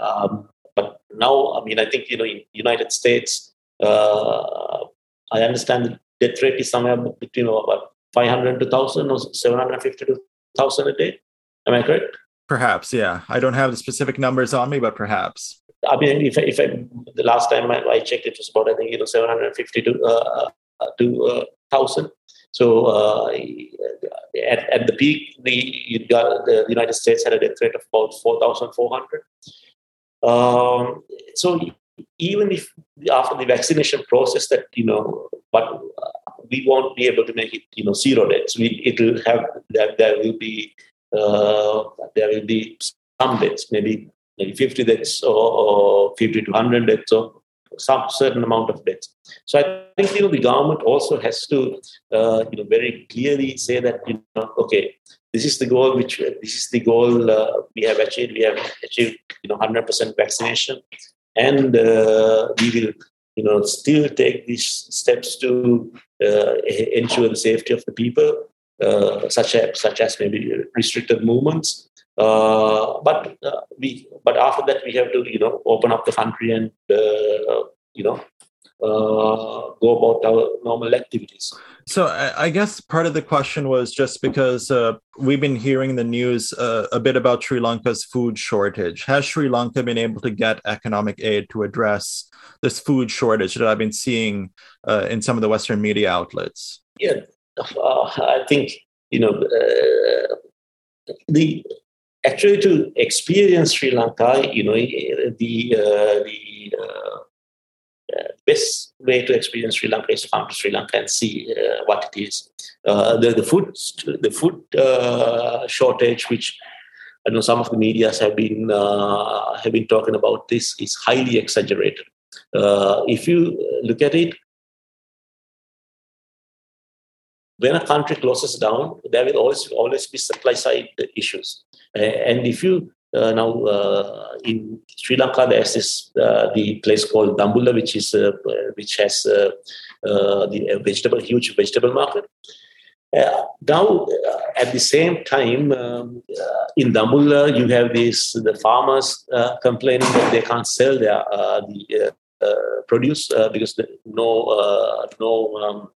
um, but now, I mean, I think you know, in United States, uh, I understand the death rate is somewhere between about 500 to 1000 or 750 to 1000 a day. Am I correct? Perhaps, yeah. I don't have the specific numbers on me, but perhaps. I mean, if, if I, the last time I, I checked, it was about, I think, you know, 750 to, uh, uh to uh, 1000. So uh, at, at the peak, the, the United States had a death rate of about 4,400. Um, so even if after the vaccination process that, you know, but uh, we won't be able to make it, you know, zero deaths. We it will have that there will be uh, there will be some deaths, maybe maybe 50 deaths or, or 50 to 100 deaths or some certain amount of deaths. So I think you know the government also has to uh, you know very clearly say that you know okay this is the goal which this is the goal uh, we have achieved we have achieved you know 100% vaccination and uh, we will you know still take these steps to uh, ensure the safety of the people, uh, such as such as maybe restricted movements. Uh, but we but after that we have to you know open up the country and you know uh, go about our normal activities. So I, I guess part of the question was just because uh, we've been hearing the news uh, a bit about Sri Lanka's food shortage. Has Sri Lanka been able to get economic aid to address this food shortage that I've been seeing uh, in some of the Western media outlets? Yeah, uh, I think you know uh, the actually to experience Sri Lanka, you know the the best way to experience Sri Lanka is to come to Sri Lanka and see uh, what it is. Uh, the, the food, the food uh, shortage, which I know some of the media's have been uh, have been talking about, this is highly exaggerated. Uh, if you look at it, when a country closes down, there will always always be supply side issues. and if you uh, now uh, in Sri Lanka, there's this uh, the place called Dambulla, which is which has the vegetable huge vegetable market. Uh, now, uh, at the same time, um, uh, in Dambulla, you have these the farmers complaining that they can't sell their the produce because the, no no um,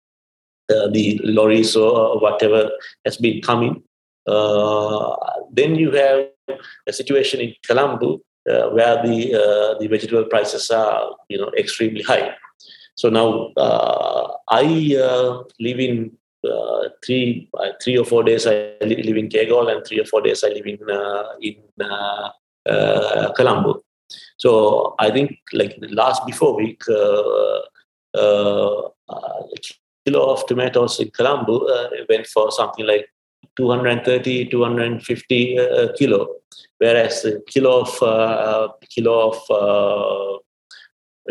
the lorries or whatever has been coming. then you have a situation in Colombo uh, where the uh, the vegetable prices are you know extremely high. So now uh, I uh, live in uh, three uh, three or four days I live in Kegalle and three or four days I live in in Colombo. So I think like the last before week. A kilo of tomatoes in Colombo went for something like 230 250 uh, kilo whereas a kilo of uh, kilo of uh,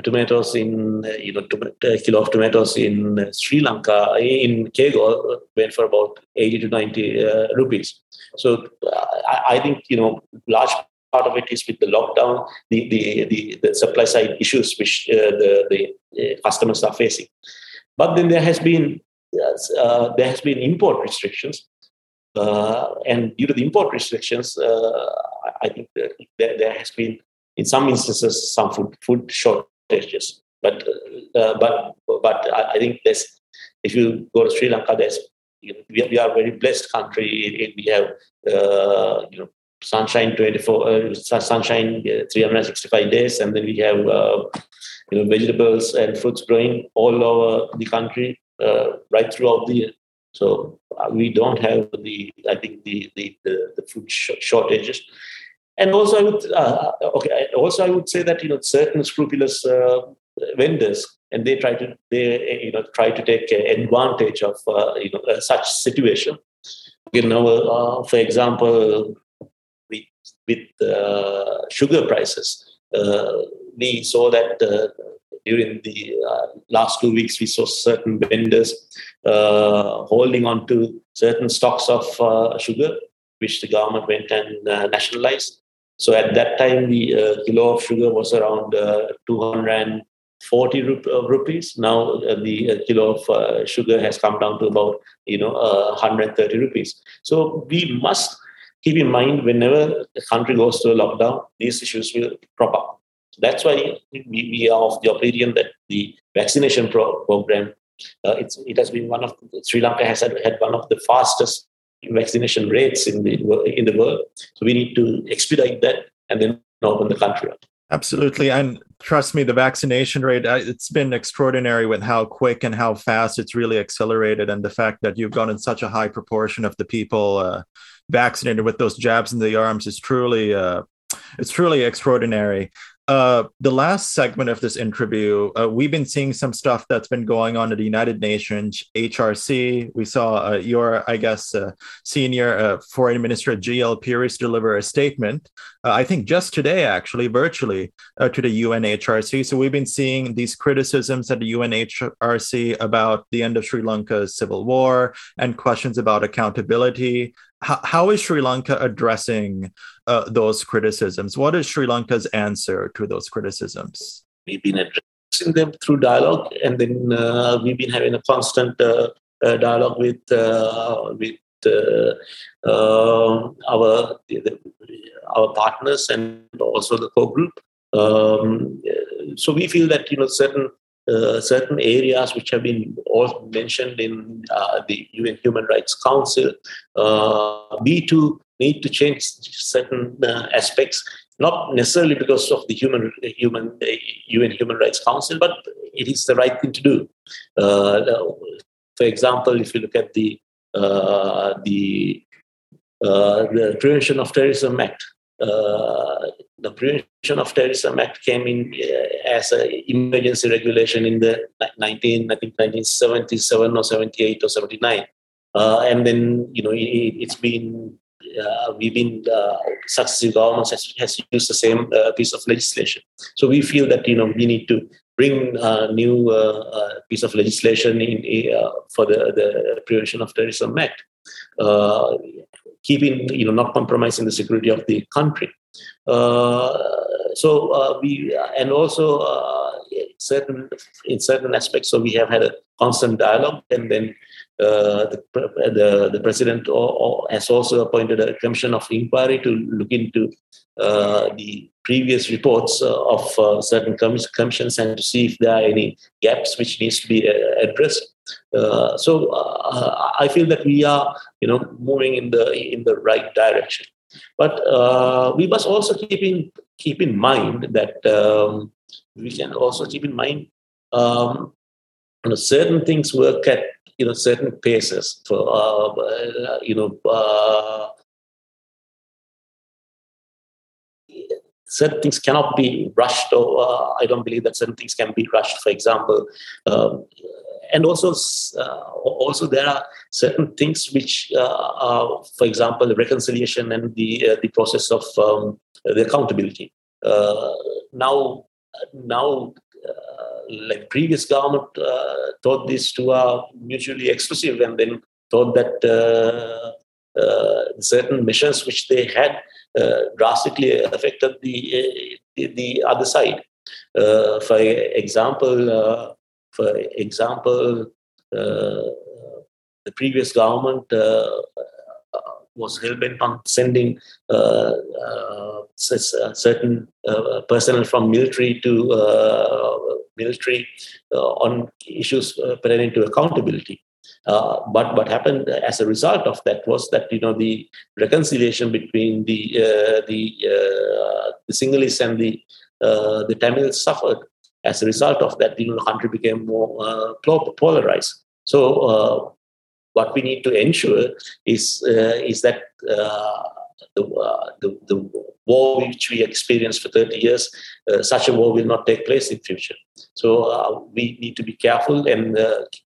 tomatoes in you know a kilo of tomatoes in Sri Lanka in Kegalle went for about 80 to 90 uh, rupees. So I, I, think you know large part of it is with the lockdown, the the the, the supply side issues which uh, the the uh, customers are facing. But then there has been uh, there has been import restrictions, uh, and due to the import restrictions, uh, I think there, there has been in some instances some food food shortages. But uh, but but I think there's if you go to Sri Lanka, there's you know, we, we are a very blessed country. We have uh, you know sunshine 24 uh, sunshine uh, 365 days, and then we have uh, you know vegetables and fruits growing all over the country uh, right throughout the year. So we don't have the I think the the the, the food sh- shortages and also I would uh, okay. Also, I would say that you know certain scrupulous uh, vendors and they try to they you know try to take advantage of uh, you know such situation. You know, uh, for example, with with uh, sugar prices, uh, we saw that during the last two weeks we saw certain vendors holding on to certain stocks of sugar which the government went and uh, nationalized. So at that time, the uh, kilo of sugar was around uh, 240 rup- uh, rupees. Now uh, the uh, kilo of uh, sugar has come down to about you know 130 rupees. So we must keep in mind whenever the country goes to a lockdown, these issues will crop up. That's why we, we are of the opinion that the vaccination pro- program it has been one of Sri Lanka has had, had one of the fastest vaccination rates in the in the world. So we need to expedite that and then open the country up. Absolutely. And trust me, the vaccination rate, it's been extraordinary with how quick and how fast it's really accelerated. And the fact that you've gotten such a high proportion of the people uh, vaccinated with those jabs in the arms is truly, uh, it's truly extraordinary uh, the last segment of this interview, uh, we've been seeing some stuff that's been going on at the United Nations, HRC. We saw uh, your, I guess, uh, senior uh, foreign minister G.L. Peiris deliver a statement, uh, I think just today, actually, virtually to the UNHRC. So we've been seeing these criticisms at the UNHRC about the end of Sri Lanka's civil war and questions about accountability how, how is Sri Lanka addressing uh, those criticisms? What is Sri Lanka's answer to those criticisms? We've been addressing them through dialogue, and then uh, we've been having a constant uh, uh dialogue with uh, with uh, our our partners and also the core group. Um, so we feel that you know certain uh, certain areas which have been all mentioned in uh, the UN Human Rights Council. Uh, we too need to change certain uh, aspects, not necessarily because of the human human UN Human Rights Council, but it is the right thing to do. Uh, for example, if you look at the the the Prevention of Terrorism Act, uh, the Prevention of Terrorism Act came in uh, as an emergency regulation in the 19, I think 1977 or 78 or 79. Uh, and then, you know, it, has been, uh, we've been, uh, successive governments has, has used the same uh, piece of legislation. So we feel that, you know, we need to bring a new piece of legislation in, for the, the Prevention of Terrorism Act keeping, you know, not compromising the security of the country. Uh, so uh, we and also uh, certain in certain aspects. So we have had a constant dialogue, and then uh, the, the, the president has also appointed a commission of inquiry to look into uh, the previous reports uh, of certain commissions and to see if there are any gaps which needs to be addressed. Uh, so uh, I feel that we are, you know, moving in the in the right direction. But uh, we must also keep in keep in mind that um, we can also keep in mind, um, you know, certain things work at you know certain paces. For uh, you know, uh, certain things cannot be rushed or uh, i don't believe that certain things can be rushed for example um, and also uh, also there are certain things which uh, are, for example, the reconciliation and the uh, the process of um, the accountability. Now, now like previous government uh, thought these two are mutually exclusive and then thought that uh, uh, certain measures which they had drastically affected the, the, the other side. for example, for example, the previous government was hell bent on sending uh, uh, certain uh, personnel from military to military on issues pertaining to accountability. Uh, but what happened as a result of that was that you know the reconciliation between the uh, the uh, the Sinhalese and the the Tamils suffered. As a result of that, you know, the country became more polarized. So what we need to ensure is uh, is that uh, the, uh, the, the war which we experienced for 30 years, uh, such a war will not take place in future. So we need to be careful and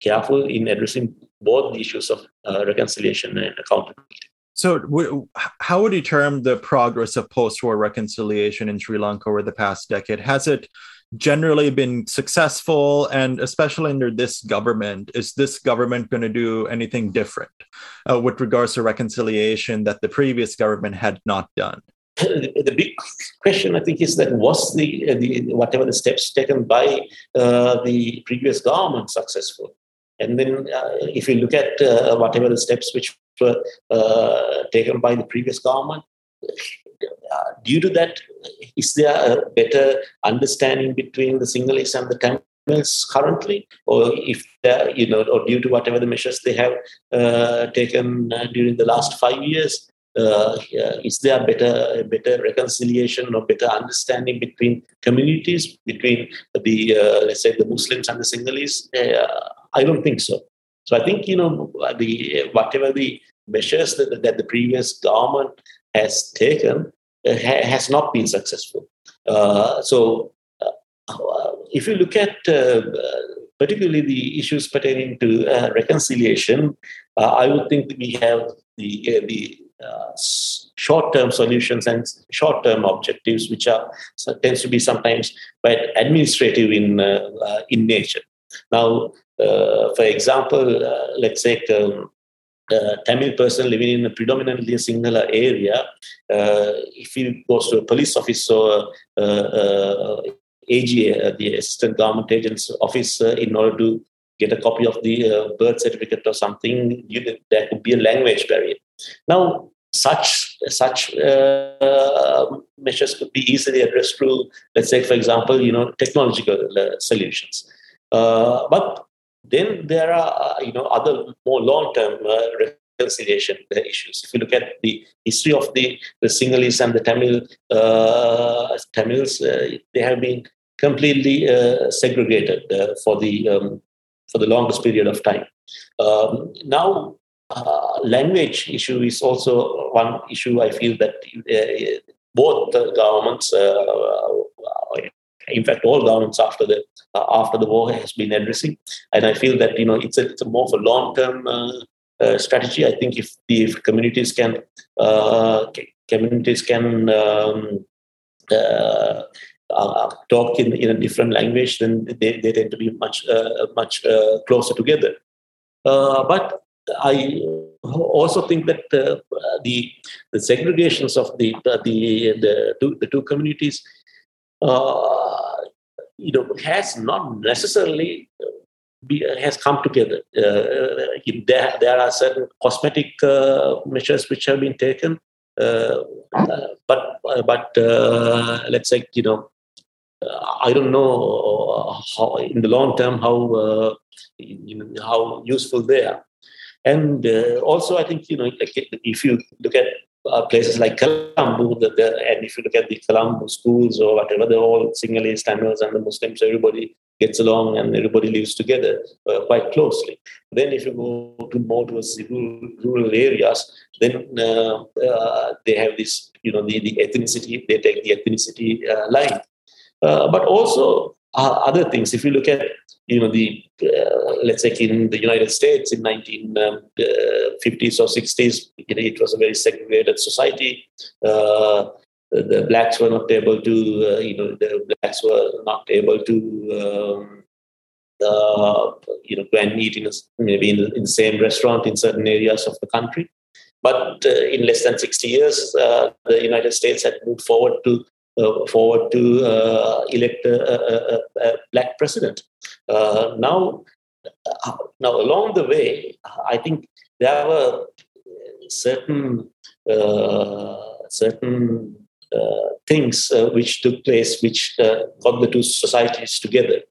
careful in addressing both the issues of reconciliation and accountability. So, how would you term the progress of post-war reconciliation in Sri Lanka over the past decade? Has it generally been successful and especially under this government is this government going to do anything different uh, with regards to reconciliation that the previous government had not done? The big question i think is that was the, uh, the whatever the steps taken by uh, the previous government successful? And then uh, if you look at uh, whatever the steps which were uh, taken by the previous government uh, due to that, is there a better understanding between the Sinhalese and the Tamils currently, or if you know, or due to whatever the measures they have uh, taken uh, during the last five years, uh, is there better better reconciliation or better understanding between communities between the uh, let's say the Muslims and the Sinhalese? I don't think so. So I think you know the whatever the measures that, that the previous government has taken uh, ha- has not been successful. Uh, so, uh, if you look at particularly the issues pertaining to reconciliation, I would think we have the the uh, short-term solutions and short-term objectives, which are tends to be sometimes quite administrative in uh, uh, in nature. Now, for example, let's say um, uh, Tamil person living in a predominantly Sinhala area, uh, if he goes to a police office or uh, uh AGA, uh, the Assistant Government Agent's office, uh, in order to get a copy of the birth certificate or something, you, there could be a language barrier. Now, such such measures could be easily addressed through, let's say, for example, you know, technological solutions. but then there are, uh, you know, other more long-term uh, reconciliation issues. If you look at the history of the, the Sinhalese and the Tamil uh, Tamils, uh, they have been completely uh, segregated uh, for the um, for the longest period of time. Um, now, language issue is also one issue. I feel that both the governments in fact, all governments after the uh, after the war has been addressing. And I feel that you know it's a, it's a more of a long term uh, uh, strategy. I think if the if communities can uh, communities can um, uh, talk in, in a different language, then they, they tend to be much much closer together. but I also think that uh, the the segregations of the the the, two, the two communities Uh, you know, has not necessarily be, has come together. Uh, there, there are certain cosmetic uh, measures which have been taken, uh, uh but uh, but let's say you know, I don't know how in the long term how you know, how useful they are. And also, I think you know, like if you look at uh, places like Colombo, the, the, and if you look at the Colombo schools or whatever, they're all Sinhalese, Tamils, and the Muslims. Everybody gets along and everybody lives together uh, quite closely. Then, if you go to more towards the rural, areas, then uh, uh they have this, you know, the, the ethnicity. They take the ethnicity uh, line, uh, but also other things. If you look at you know the uh, let's say in the United States in 1950s um, uh, or 60s, you know, it was a very segregated society. Uh, the blacks were not able to, uh, you know, the blacks were not able to um, uh, you know, go and eat in a, maybe in, in, the same restaurant in certain areas of the country. But uh, in less than 60 years, the United States had moved forward to forward to uh, elect a, a, a, black president. Uh, now, now along the way, I think there were certain certain uh, things uh, which took place, which uh, got the two societies together.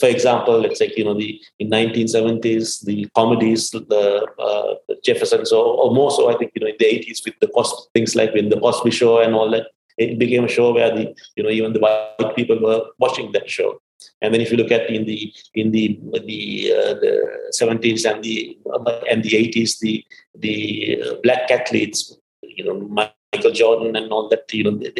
for example, let's say you know the in 1970s the comedies, the, Jeffersons, or, or, more so, I think you know in the 80s with the cost things like with the Cosby Show and all that. It became a show where the you know even the white people were watching that show. And then if you look at in the in the the, uh, the 70s and the and the 80s, the the uh, black athletes, you know, Michael Jordan and all that, you know, they,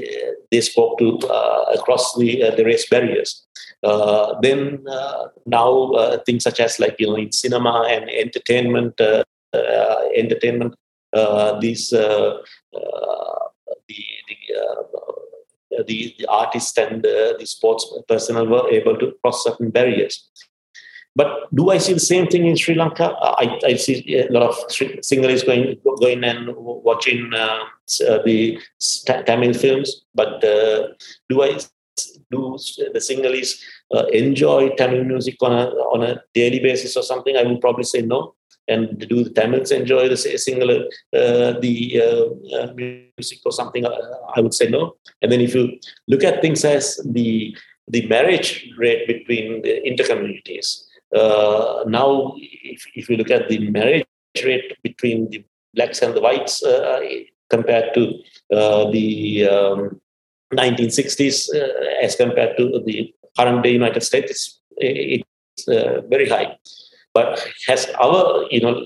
they spoke to uh, across the uh, the race barriers. Uh, then uh, now things such as like you know in cinema and entertainment, entertainment, these the the, the, the artists and the sports personnel were able to cross certain barriers. But do I see the same thing in Sri Lanka? I, I see a lot of Sinhalese going going and watching uh, uh the Tamil films. But uh, do I do the Sinhalese uh, enjoy Tamil music on a on a daily basis or something? I would probably say no. And do the Tamils enjoy the Sinhala uh, the uh, music or something? I would say no. And then if you look at things as the the marriage rate between the intercommunities, uh, now, if, if you look at the marriage rate between the blacks and the whites uh, compared to uh, the um, 1960s as compared to the current day United States, it's, it's very high. But has our, you know,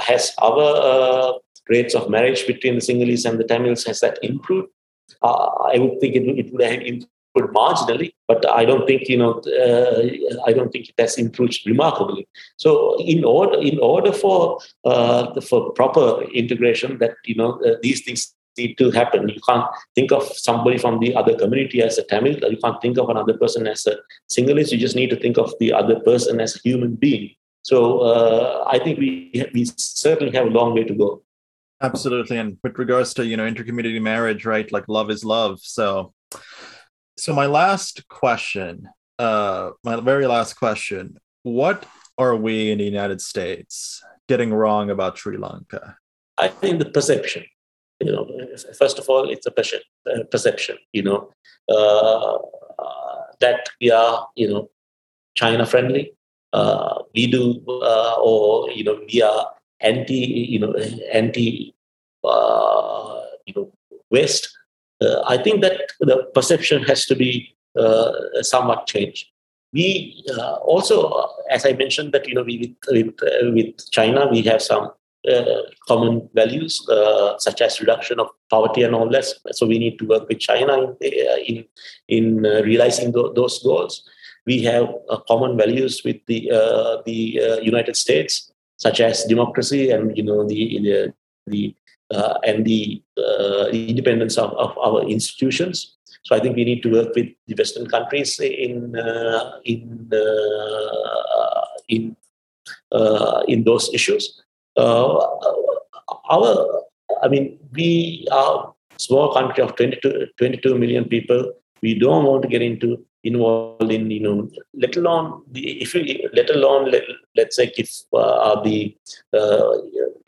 has our rates of marriage between the Sinhalese and the Tamils has that improved? Uh, I would think it, it would have improved marginally, but I don't think you know uh, I don't think it has improved remarkably. So in order in order for uh, for proper integration, that you know uh, these things need to happen. You can't think of somebody from the other community as a Tamil. You can't think of another person as a Sinhalese. You just need to think of the other person as a human being. So uh, I think we we certainly have a long way to go. Absolutely, and with regards to you know intercommunity marriage, right? Like love is love. So so my last question, uh, my very last question: What are we in the United States getting wrong about Sri Lanka? I think the perception. You know, first of all, it's a perception. You know, uh, uh, that we are, you know, China friendly. Uh, we do, uh, or you know, we are anti, you know, anti, uh, you know, West uh, I think that the perception has to be uh, somewhat changed. We uh, also, as I mentioned, that you know, we with with, with China, we have some common values such as reduction of poverty and all that. So we need to work with China in in, in realizing th- those goals. We have common values with the the United States, such as democracy and you know the the, the uh, and the uh, independence of, of, our institutions. So I think we need to work with the Western countries in uh, in in in those issues. our, I mean, we are a small country of 22, 22 million people. We don't want to get into involved in you know let alone the if you let alone let, let's say if uh, the uh,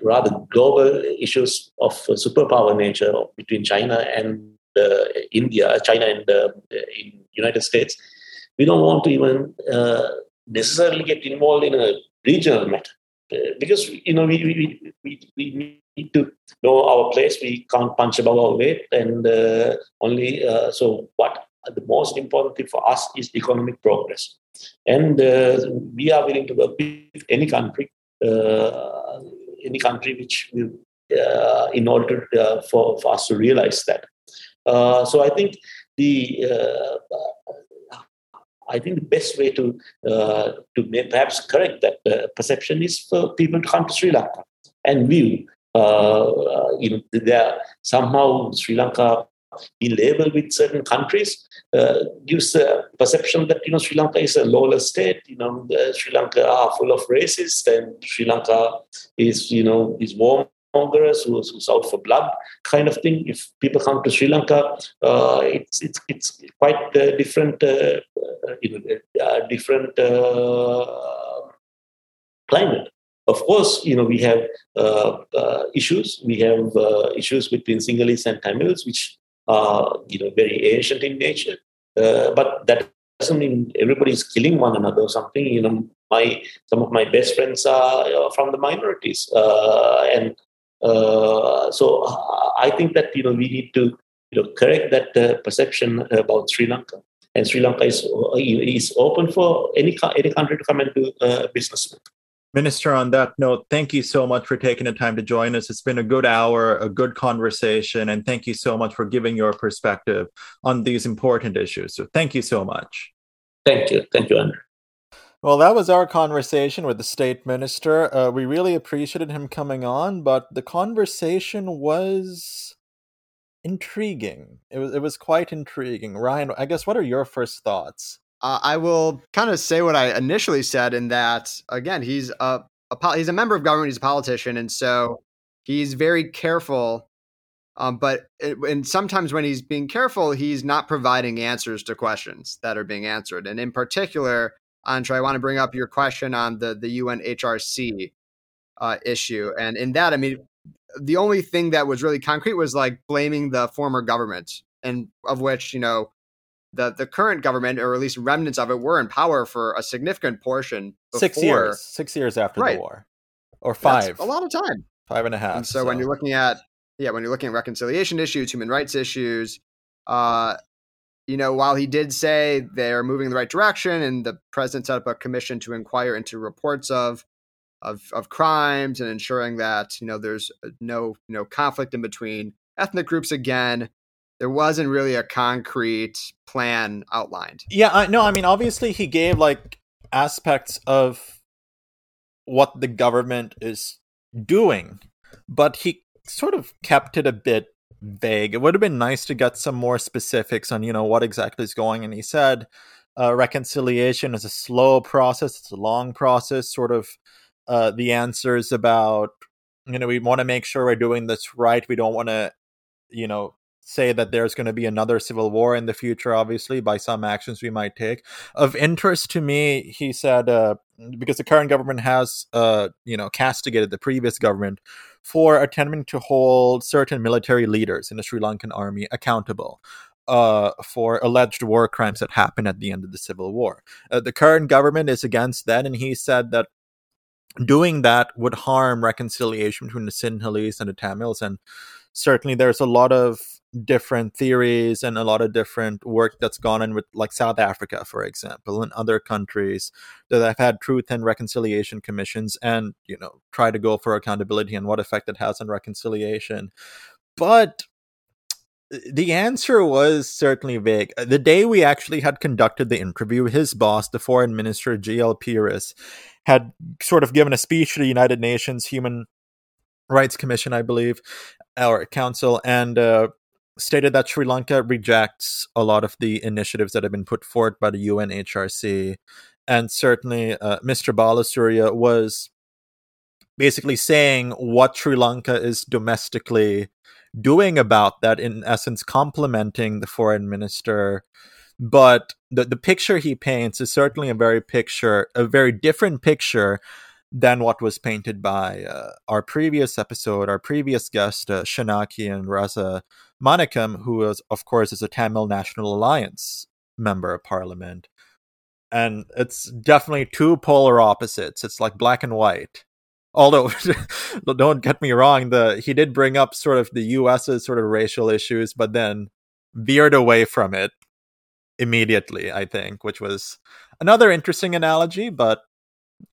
rather global issues of superpower nature between China and uh, India, China and uh, in United States, we don't want to even uh, necessarily get involved in a regional matter uh, because you know we, we, we, we need to know our place. We can't punch above our weight, and only so what the most important thing for us is economic progress. And uh, we are willing to work with any country, uh, any country which will, uh, in order to, uh, for, for us to realize that. Uh, so I think the uh, I think the best way to to perhaps correct that perception is for people to come to Sri Lanka and view. you know, there somehow Sri Lanka be labeled with certain countries uh, gives a perception that you know Sri Lanka is a lawless state. You know, Sri Lanka are full of racists, and Sri Lanka is you know is warm Congress, who's, who's out for blood, kind of thing. If people come to Sri Lanka, uh, it's it's it's quite uh, different, uh, uh you know, uh, different uh, climate. Of course, you know we have issues. We have issues between Sinhalese and Tamils, which are you know very ancient in nature. but that doesn't mean everybody's killing one another or something. You know, my some of my best friends are from the minorities, uh, and uh, so I think that you know we need to you know correct that uh, perception about Sri Lanka, and Sri Lanka is is open for any any country to come and do uh, business. Minister, on that note, thank you so much for taking the time to join us. It's been a good hour, a good conversation, and thank you so much for giving your perspective on these important issues. So, thank you so much. Thank you. Thank you, Andrew. Well, that was our conversation with the state minister. Uh, we really appreciated him coming on, but the conversation was intriguing. It was it was quite intriguing. Ryan, I guess what are your first thoughts? Uh, I will kind of say what I initially said in that again, he's a, a he's a member of government, he's a politician, and so he's very careful. Um, but it, and sometimes when he's being careful, he's not providing answers to questions that are being answered, and in particular Andre, I want to bring up your question on the the UNHRC uh, issue, and in that, I mean, the only thing that was really concrete was like blaming the former government, and of which you know the the current government, or at least remnants of it, were in power for a significant portion. Before. Six years, six years after right. the war, or five, That's a lot of time, five and a half. And so, so, when you're looking at yeah, when you're looking at reconciliation issues, human rights issues, uh, you know, while he did say they're moving in the right direction, and the president set up a commission to inquire into reports of of, of crimes and ensuring that you know there's uh, no no conflict in between ethnic groups again. There wasn't really a concrete plan outlined. Yeah, I, no, I mean, obviously he gave like aspects of what the government is doing, but he sort of kept it a bit vague. It would have been nice to get some more specifics on, you know, what exactly is going. And he said uh, reconciliation is a slow process. It's a long process. Sort of uh, the answers about, you know, we want to make sure we're doing this right. We don't want to, you know, say that there's going to be another civil war in the future, obviously, by some actions we might take. Of interest to me, he said, uh, because the current government has, uh, you know, castigated the previous government for attempting to hold certain military leaders in the Sri Lankan army accountable. Uh, for alleged war crimes that happened at the end of the civil war. Uh, the current government is against that, and he said that doing that would harm reconciliation between the Sinhalese and the Tamils. And certainly, there's a lot of different theories and a lot of different work that's gone in with like South Africa, for example, and other countries that have had truth and reconciliation commissions and, you know, try to go for accountability and what effect it has on reconciliation. But the answer was certainly vague. The day we actually had conducted the interview, his boss, the foreign minister, G.L. Peiris, had sort of given a speech to the United Nations Human Rights Commission, I believe, or Council, and uh, stated that Sri Lanka rejects a lot of the initiatives that have been put forward by the UNHRC. And certainly, uh, Mr. Balasuriya was basically saying what Sri Lanka is domestically doing about that, in essence, complimenting the foreign minister. But the, the picture he paints is certainly a very picture, a very different picture than what was painted by uh, our previous episode, our previous guest, uh, Shanakiyan Raza Manikam, who is, of course, is a Tamil National Alliance member of parliament. And it's definitely two polar opposites. It's like black and white. Although, don't get me wrong, the he did bring up sort of the U.S.'s sort of racial issues, but then veered away from it immediately. I think, which was another interesting analogy. But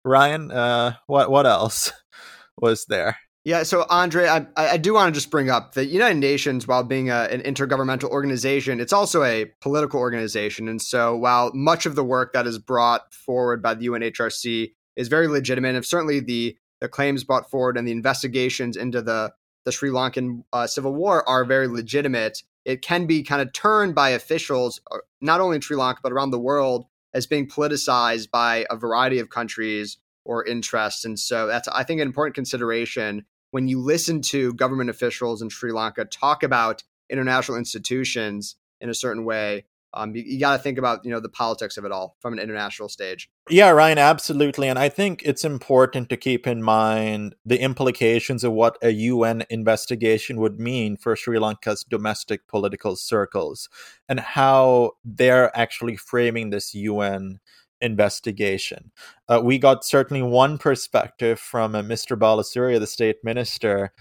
Ryan, uh, what what else was there? Yeah, so Andre, I, I do want to just bring up the United Nations, while being a, an intergovernmental organization, it's also a political organization. And so, while much of the work that is brought forward by the UNHRC is very legitimate, and certainly the the claims brought forward and the investigations into the the Sri Lankan uh, civil war are very legitimate, it can be kind of turned by officials, uh, not only in Sri Lanka, but around the world, as being politicized by a variety of countries or interests. And so that's, I think, an important consideration when you listen to government officials in Sri Lanka talk about international institutions in a certain way um, you, you got to think about you know the politics of it all from an international stage. Yeah, Ryan, absolutely, and I think it's important to keep in mind the implications of what a UN investigation would mean for Sri Lanka's domestic political circles and how they're actually framing this UN investigation. Uh, we got certainly one perspective from uh, Mr. Balasuriya, the state minister,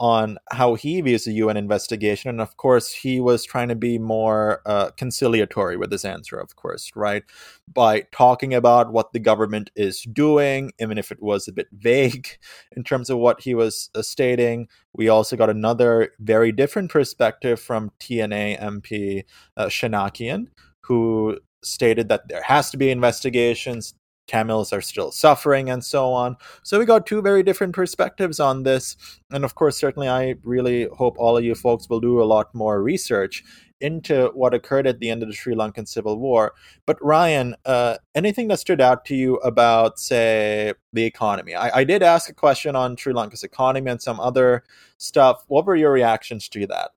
on how he views the UN investigation. And of course, he was trying to be more uh, conciliatory with his answer, of course, right? By talking about what the government is doing, even if it was a bit vague in terms of what he was uh, stating. We also got another very different perspective from TNA MP uh, Shanakiyan, who stated that there has to be investigations Tamils are still suffering and so on. So we got two very different perspectives on this. And of course, certainly I really hope all of you folks will do a lot more research into what occurred at the end of the Sri Lankan Civil War. But Ryan, uh, anything that stood out to you about, say, the economy? I, I did ask a question on Sri Lanka's economy and some other stuff. What were your reactions to that?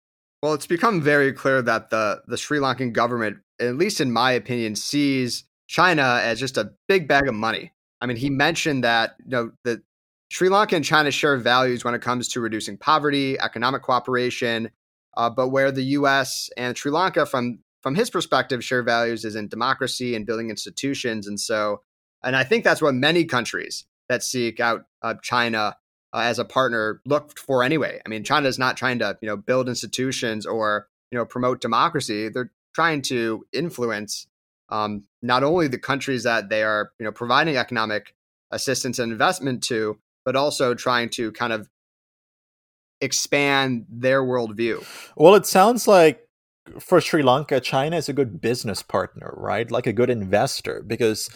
Well, it's become very clear that the the Sri Lankan government, at least in my opinion, sees China as just a big bag of money. I mean, he mentioned that you know that Sri Lanka and China share values when it comes to reducing poverty, economic cooperation, uh, but where the U.S. and Sri Lanka, from from his perspective, share values is in democracy and building institutions, and so, and I think that's what many countries that seek out uh, China uh, as a partner look for anyway. I mean, China is not trying to you know build institutions or you know promote democracy; they're trying to influence um, not only the countries that they are you know providing economic assistance and investment to, but also trying to kind of expand their worldview. Well, it sounds like for Sri Lanka, China is a good business partner, right? Like a good investor, because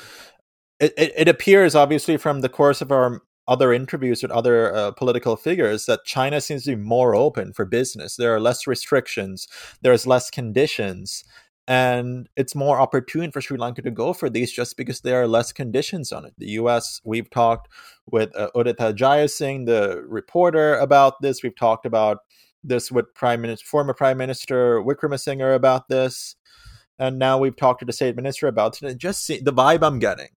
it, it, it appears obviously from the course of our other interviews with other uh, political figures that China seems to be more open for business. There are less restrictions, there's less conditions and it's more opportune for Sri Lanka to go for these just because there are less conditions on it. The U.S. We've talked with uh, Udita Jayasinghe, the reporter, about this. We've talked about this with Prime Minister, former Prime Minister Wickremesinghe about this, and now we've talked to the State Minister about it. Just see, the vibe I'm getting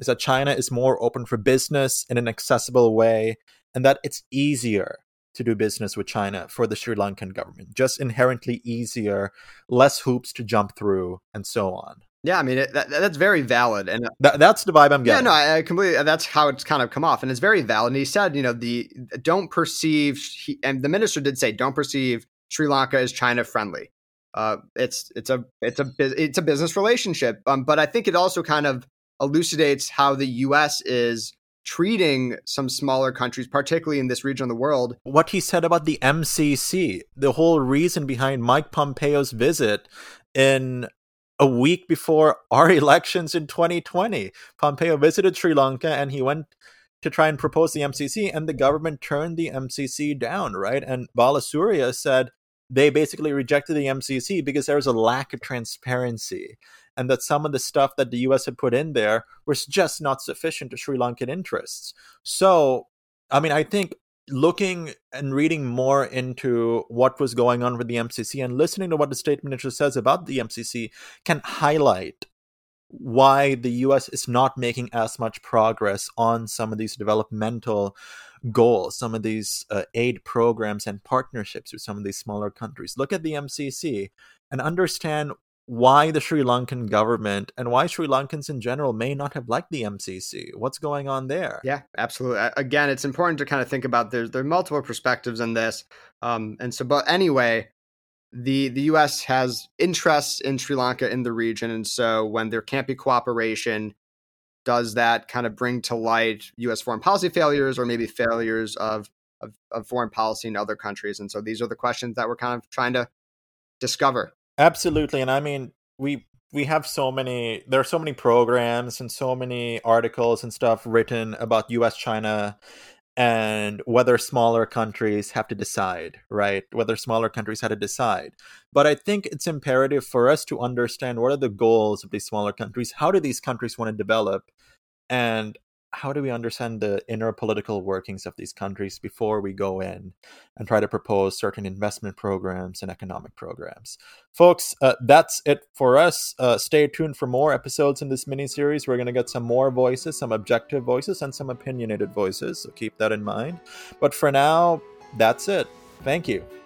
is that China is more open for business in an accessible way, and that it's easier to do business with China for the Sri Lankan government. Just inherently easier, less hoops to jump through, and so on. Yeah, I mean it, that, that's very valid, and that, that's the vibe I'm getting. Yeah, no, I, I completely. That's how it's kind of come off, and it's very valid. And he said, you know, the don't perceive, he, and the minister did say, don't perceive Sri Lanka as China friendly. Uh, it's it's a it's a it's a business relationship, um, but I think it also kind of elucidates how the U.S. is treating some smaller countries, particularly in this region of the world. What he said about the MCC, the whole reason behind Mike Pompeo's visit in a week before our elections in 2020. Pompeo visited Sri Lanka and he went to try and propose the MCC, and the government turned the MCC down, right? And Balasuriya said they basically rejected the MCC because there was a lack of transparency and that some of the stuff that the US had put in there was just not sufficient to Sri Lankan interests. So, I mean, I think looking and reading more into what was going on with the MCC and listening to what the state minister says about the MCC can highlight why the US is not making as much progress on some of these developmental goals, some of these uh, aid programs and partnerships with some of these smaller countries. Look at the MCC and understand why the Sri Lankan government and why Sri Lankans in general may not have liked the MCC. What's going on there? Yeah, absolutely. Again, it's important to kind of think about there's there are multiple perspectives in this, um, and so. But anyway, the the U.S. has interests in Sri Lanka in the region, and so when there can't be cooperation, does that kind of bring to light U.S. foreign policy failures or maybe failures of, of, of foreign policy in other countries? And so these are the questions that we're kind of trying to discover. Absolutely, and I mean we we have so many there are so many programs and so many articles and stuff written about US China and whether smaller countries have to decide, right? Whether smaller countries had to decide. But I think it's imperative for us to understand what are the goals of these smaller countries? How do these countries want to develop? And how do we understand the inner political workings of these countries before we go in and try to propose certain investment programs and economic programs? Folks uh, that's it for us. Uh, stay tuned for more episodes in this mini series we're going to get some more voices some objective voices and some opinionated voices so keep that in mind. But for now that's it. Thank you